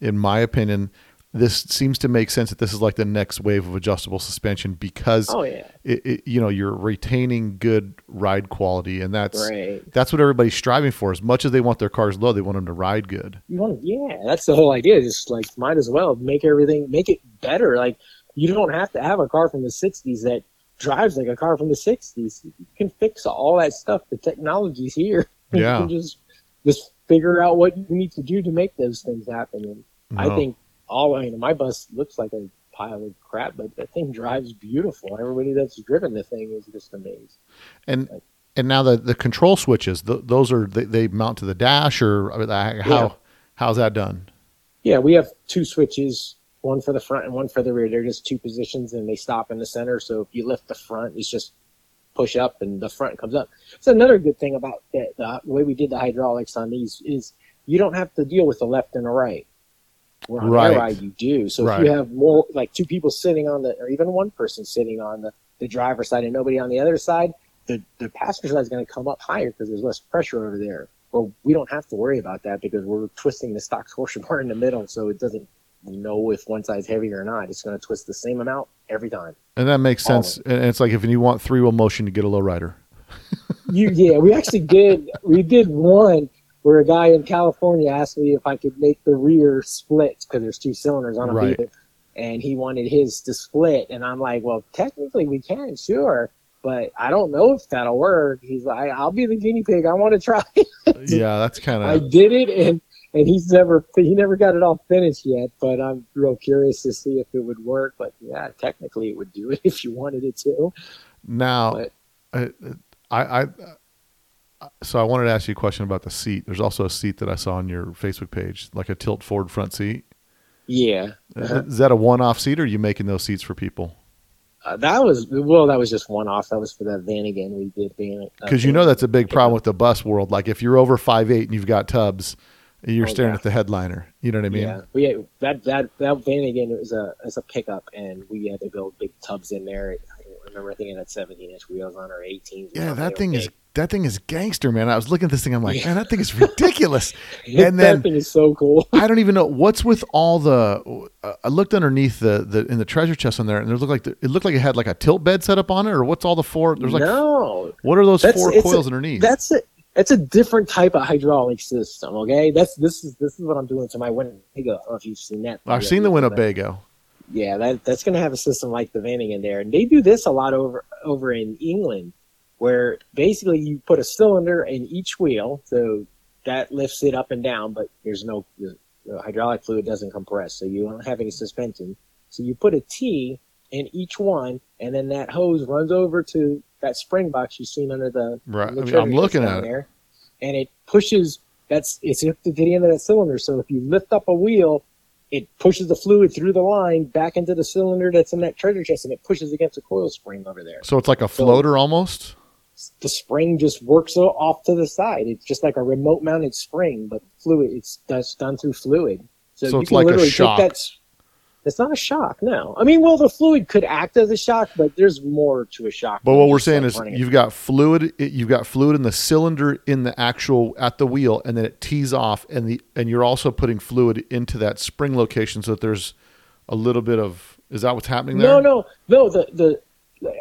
in my opinion, this seems to make sense that this is like the next wave of adjustable suspension because Oh yeah. it, it, you know you're retaining good ride quality, and that's Right. that's what everybody's striving for. As much as they want their cars low, they want them to ride good. Want, yeah, that's the whole idea. Just like might as well make everything, make it better. Like you don't have to have a car from the '60s that drives like a car from the '60s. You can fix all that stuff. The technology's here. Yeah. you can just just figure out what you need to do to make those things happen. And I think all I mean, my bus looks like a pile of crap, but that thing drives beautiful. Everybody that's driven the thing is just amazed. and and now the the control switches, th- those are they, they mount to the dash or uh, how Yeah. how's that done? Yeah, we have two switches, one for the front and one for the rear. They're just two positions and they stop in the center. So if you lift the front, it's just push up and the front comes up. So another good thing about the, the way we did the hydraulics on these is you don't have to deal with the left and the right. Where on Right. ride you do. So Right. if you have more like two people sitting on the or even one person sitting on the, the driver's side and nobody on the other side, the, the passenger side is going to come up higher because there's less pressure over there. Well, we don't have to worry about that because we're twisting the stock torsion bar in the middle, so it doesn't know if one side's heavier or not. It's going to twist the same amount every time. And that makes sense. And it's like if you want three wheel motion to get a low rider. You, yeah, we actually did. We did one where a guy in California asked me if I could make the rear split because there's two cylinders on a Right. And he wanted his to split. And I'm like, well, technically we can, sure, but I don't know if that'll work. He's like, I'll be the guinea pig. I want to try. yeah, that's kind of. I did it, and and he's never he never got it all finished yet. But I'm real curious to see if it would work. But yeah, technically it would do it if you wanted it to. now. But- I, I, I, so I wanted to ask you a question about the seat. There's also a seat that I saw on your Facebook page, like a tilt forward front seat. Yeah, Uh-huh. Is that a one-off seat, or are you making those seats for people? uh, that was well, that was just one off. That was for that van again. We did van uh, Because you know that's a big problem with the bus world. Like if you're over five eight and you've got tubs, you're Oh, staring yeah. at the headliner. You know what I mean? yeah, we had, that that that van again was a is a pickup, and we had to build big tubs in there. I remember I think it had 17 inch wheels on or 18. Yeah, that thing is big. that thing is gangster, man. I was looking at this thing. I'm like, Yeah. man, that thing is ridiculous. and then that thing is so cool. I don't even know what's with all the. Uh, I looked underneath the, the in the treasure chest on there, and there looked like the, it looked like it had like a tilt bed set up on it, or what's all the four? There's like no, what are those That's- four coils a- underneath? That's a it's a different type of hydraulic system. Okay, that's this is this is what I'm doing to my Winnebago. I don't know if you've seen that. I've seen the Winnebago. Yeah, that that's gonna have a system like the Vanning in there, and they do this a lot over over in England, where basically you put a cylinder in each wheel, so that lifts it up and down, but there's no the, the hydraulic fluid doesn't compress, so you don't have any suspension. So you put a T in each one, and then that hose runs over to that spring box you've seen under the Right. the I mean, I'm looking at it. there, and it pushes. That's it's to the end of that cylinder. So if you lift up a wheel, it pushes the fluid through the line back into the cylinder that's in that treasure chest, and it pushes against the coil spring over there. So it's like a floater almost. The spring just works off to the side. It's just like a remote mounted spring, but fluid. It's that's done through fluid. So, So you it's can like a literally shock. take that. It's not a shock, no. I mean, well, the fluid could act as a shock, but there's more to a shock. But what we're saying is you've got fluid. You've got fluid in the cylinder in the actual at the wheel, and then it tees off, and the and you're also putting fluid into that spring location so that there's a little bit of. Is that what's happening there? No, no, no. The the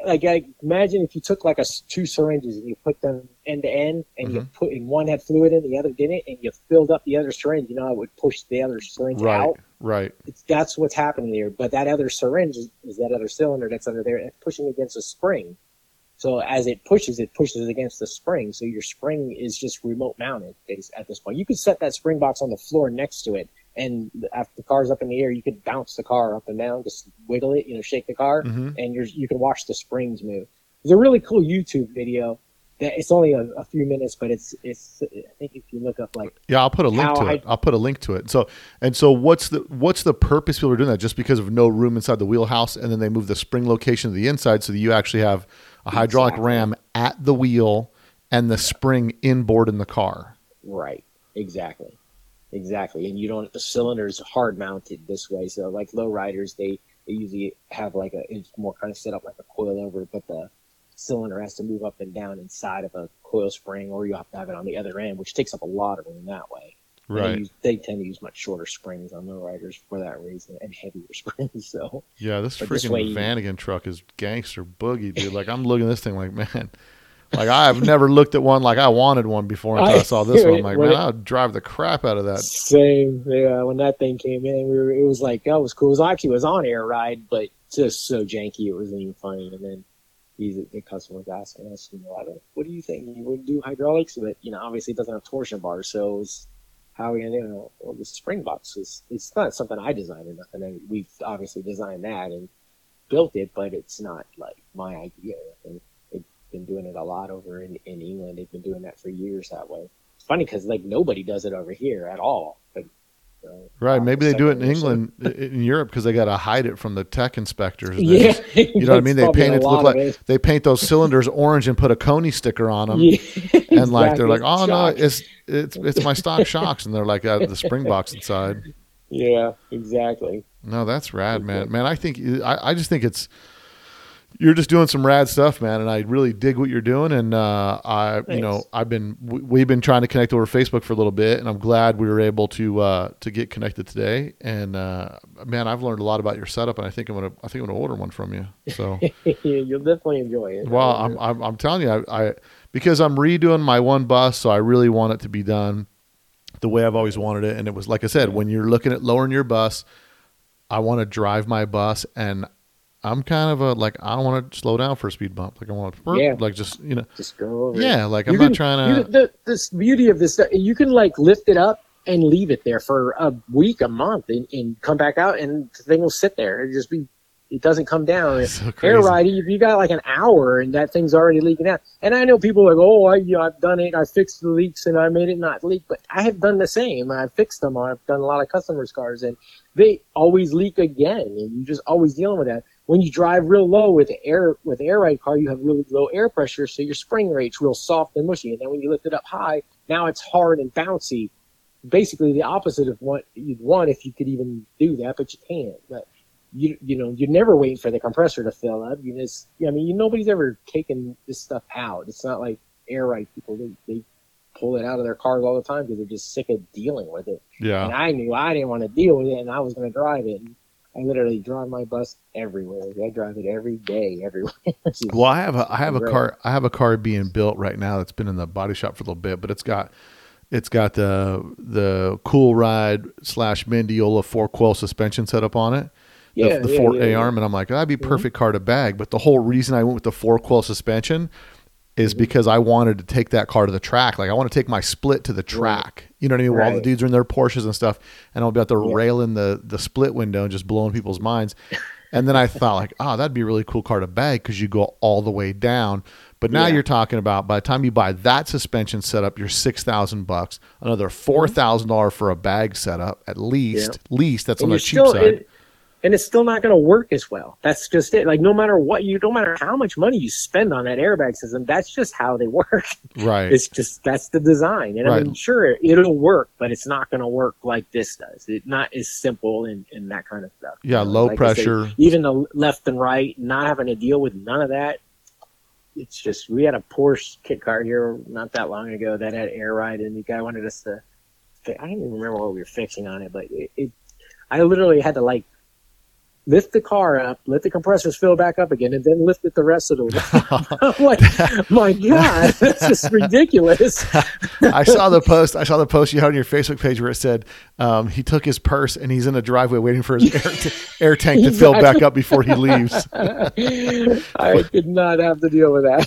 like I imagine if you took like a two syringes and you put them end to end, and you Mm-hmm. put in one had fluid in, the other didn't, and you filled up the other syringe. You know, it would push the other syringe Right. out. Right. It's, that's what's happening here But that other syringe is, is that other cylinder that's under there, it's pushing against a spring. So as it pushes, it pushes against the spring. So your spring is just remote mounted at this point. You could set that spring box on the floor next to it, and after the car's up in the air, you could bounce the car up and down, just wiggle it, you know, shake the car, Mhm. and you're, you can watch the springs move. There's a really cool YouTube video that- it's only a, a few minutes, but it's it's. I think if you look up like Yeah, I'll put a link to I- it. I'll put a link to it. So and so, what's the what's the purpose people are doing that? Just because of no room inside the wheelhouse, and then they move the spring location to the inside, so that you actually have a hydraulic Exactly. ram at the wheel and the spring inboard in the car. Right. Exactly. Exactly. And you don't the cylinders hard mounted this way. So like low riders they, they usually have like a it's more kind of set up like a coil over, but the cylinder has to move up and down inside of a coil spring or you have to have it on the other end, which takes up a lot of room that way. And They, Right. use, they tend to use much shorter springs on low riders for that reason and heavier springs. So Yeah, this But this freaking way you- Vanagon truck is gangster boogie, dude. Like I'm looking at this thing like, man, like I've never looked at one like I wanted one before until I, I- saw this one. I'm like, man, it- I would drive the crap out of that. Same. Yeah, when that thing came in, we were, it was like that was cool. It was actually was on air ride, but just so janky, it wasn't even funny. And then he's the customer was asking us, you know, I don't, what do you think? You would do hydraulics, but you know, obviously it doesn't have torsion bars, so it was, how are we gonna do it? Well, the spring box is it's not something I designed or nothing. I mean, we've obviously designed that and built it, but it's not like my idea. And been doing it a lot over in, in England. They've been doing that for years that way. It's funny because like nobody does it over here at all. But uh, Right. Maybe they do it in so. England, in Europe, because they got to hide it from the tech inspectors. Yeah, just- you know what I mean? They paint it to look like of they paint those cylinders orange and put a Koni sticker on them. it. Yeah, And like they're like, oh no, it's it's it's my stock shocks, and they're like uh, the spring box inside. yeah, exactly. No, that's rad, man. Man, I think I, I just think it's you're just doing some rad stuff, man, and I really dig what you're doing. And uh, I, you know, I've been we- we've been trying to connect over Facebook for a little bit, and I'm glad we were able to uh, to get connected today. And uh, man, I've learned a lot about your setup, and I think I'm gonna I think I'm gonna order one from you. So. You'll definitely enjoy it. Well, I'm, I'm, I'm telling you, I, I because I'm redoing my one bus, so I really want it to be done the way I've always wanted it. And it was like I said, when you're looking at lowering your bus, I want to drive my bus, and I'm kind of a like I don't want to slow down for a speed bump. Like I want to, Yeah. like just you know, just go over. it. yeah, like I'm You not can- trying You, to. the this beauty of this you can like lift it up and leave it there for a week, a month, and, and come back out, and the thing will sit there. It just be, it doesn't come down. It's so Air crazy. ride, if you got like an hour and that thing's already leaking out. And I know people are like, oh, I, you know, I've done it, I fixed the leaks and I made it not leak, but I have done the same. I've fixed them. I've done a lot of customers' cars, and they always leak again, and you're just always dealing with that. When you drive real low with the air with air ride car, you have really low air pressure, so your spring rate's real soft and mushy. And then when you lift it up high, now it's hard and bouncy. Basically, the opposite of what you'd want if you could even do that, but you can't. But you you know you're never waiting for the compressor to fill up. You just I mean you, nobody's ever taken this stuff out. It's not like air ride people they, they pull it out of their cars all the time because they're just sick of dealing with it. And Yeah, I knew I didn't want to deal with it, and I was going to drive it. And I literally drive my bus everywhere. I drive it every day, everywhere. Well, I have a I have a car I have a car being built right now that's been in the body shop for a little bit, but it's got it's got the the cool ride slash Mendeola four coil suspension set up on it. The, yeah, the yeah, Fort yeah, A arm, and I'm like, oh, that'd be mm-hmm. perfect car to bag. But the whole reason I went with the four coil suspension is Mm-hmm. because I wanted to take that car to the track. Like I want to take my split to the track. You know what I mean? While the dudes are in their Porsches and stuff, and I'll be out there Yeah. railing the the split window and just blowing people's minds. And then I thought like, oh, that'd be a really cool car to bag because you go all the way down. But now Yeah. you're talking about by the time you buy that suspension setup, you're six thousand bucks, another four thousand dollar for a bag setup at least. Least that's and on the cheap still, side. it- and it's still not going to work as well. That's just it. Like no matter what you, no matter how much money you spend on that airbag system, that's just how they work. right. It's just that's the design. And I mean, sure, it'll work, but it's not going to work like this does. It's not as simple and, and that kind of stuff. Yeah, low like I say, pressure. even the left and right, not having to deal with none of that. It's just we had a Porsche kit car here not that long ago that had air ride, and the guy wanted us to. I don't even remember what we were fixing on it, but it, it I literally had to like lift the car up, let the compressors fill back up again, and then lift it the rest of the way. I'm like, my God, that's just ridiculous. I saw the post. I saw the post you had on your Facebook page where it said um, he took his purse and he's in a driveway waiting for his air, t- air tank to fill back up before he leaves. I did not have to deal with that.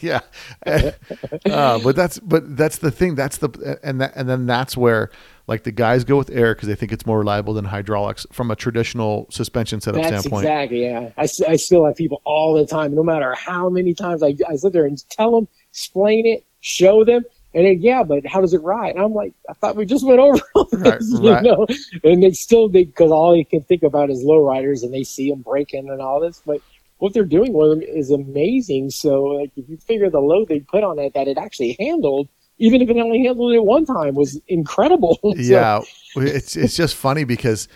yeah, uh, but that's but that's the thing. That's the and that and then that's where Like the guys go with air because they think it's more reliable than hydraulics from a traditional suspension setup That's standpoint. exactly yeah. I still have people all the time, no matter how many times I, I sit there and tell them, explain it, show them, and then yeah, but how does it ride? And I'm like, I thought we just went over all Right, this, you right. know. And they still because all they can think about is low riders, and they see them breaking and all this, but. What they're doing with them is amazing. So, like, if you figure the load they put on it that it actually handled, even if it only handled it one time, was incredible. So, yeah, it's it's just funny because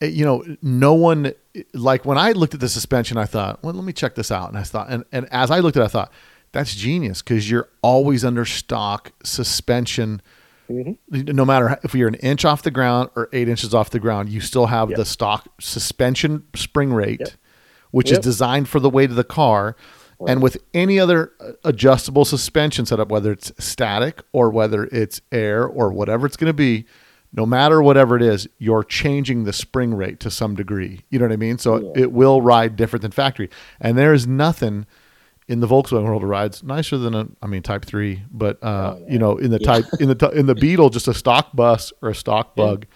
eh, you know no one like when I looked at the suspension, I thought, well, let me check this out, and I thought, and and as I looked at, it, I thought that's genius because you're always under stock suspension. No matter if you're an inch off the ground or eight inches off the ground, you still have Yep. the stock suspension spring rate, Yep. which is designed for the weight of the car. And with any other uh, adjustable suspension setup, whether it's static or whether it's air or whatever it's going to be, no matter whatever it is, you're changing the spring rate to some degree. You know what I mean? So Yeah. it will ride different than factory. And there is nothing in the Volkswagen world that rides nicer than a, I mean, Type Three, but uh, Oh, yeah. you know, in the Yeah. type in the in the Beetle, just a stock bus or a stock bug.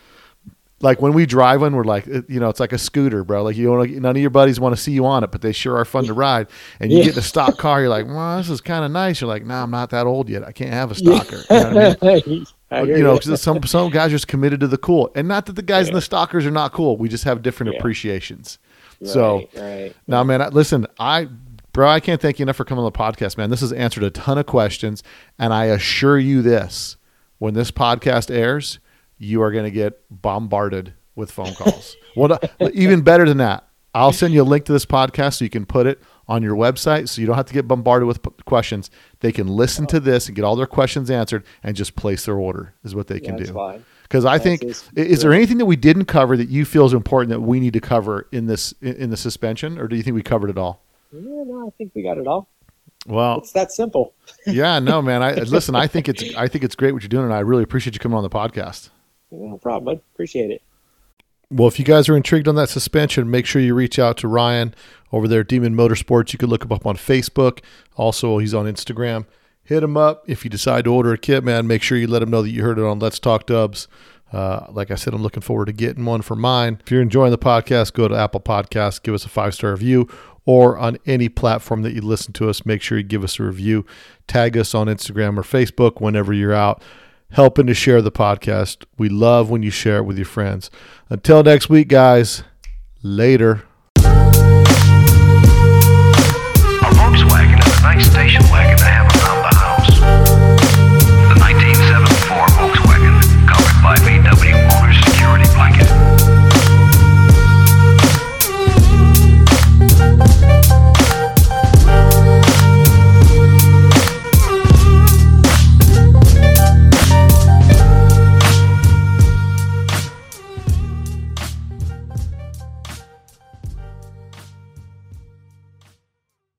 Like when we drive one, we're like, uh, you know, it's like a scooter, bro. Like you don't, none of your buddies want to see you on it, but they sure are fun to ride. And you Yeah. get in a stock car, you're like, well, this is kind of nice. You're like, no, I'm not that old yet. I can't have a stalker. You know I mean? I you know, some some guys are just committed to the cool, and not that the guys in the stalkers are not cool. We just have different Yeah. appreciations. So Right, right. now, man, I- listen, I, bro, I can't thank you enough for coming on the podcast, man. This has answered a ton of questions, and I assure you this: when this podcast airs, you are going to get bombarded with phone calls. well, even better than that, I'll send you a link to this podcast so you can put it on your website, so you don't have to get bombarded with p- questions. They can listen to this and get all their questions answered, and just place their order. Is what they Yeah, can do. Because I That's think just- i- is there anything that we didn't cover that you feel is important that we need to cover in this in, in the suspension, or do you think we covered it all? Yeah, no, I think we got it all. Well, It's that simple. yeah, no, man. I listen. I think it's I think it's great what you're doing, and I really appreciate you coming on the podcast. No problem. bud. appreciate it. Well, if you guys are intrigued on that suspension, make sure you reach out to Ryan over there at Demon Motorsports. You can look him up on Facebook. Also, he's on Instagram. Hit him up. If you decide to order a kit, man, make sure you let him know that you heard it on Let's Talk Dubs. Uh, like I said, I'm looking forward to getting one for mine. If you're enjoying the podcast, go to Apple Podcasts, give us a five star review, or on any platform that you listen to us, make sure you give us a review. Tag us on Instagram or Facebook whenever you're out helping to share the podcast. We love when you share it with your friends. Until next week, guys, later. A Volkswagen is a nice station wagon to have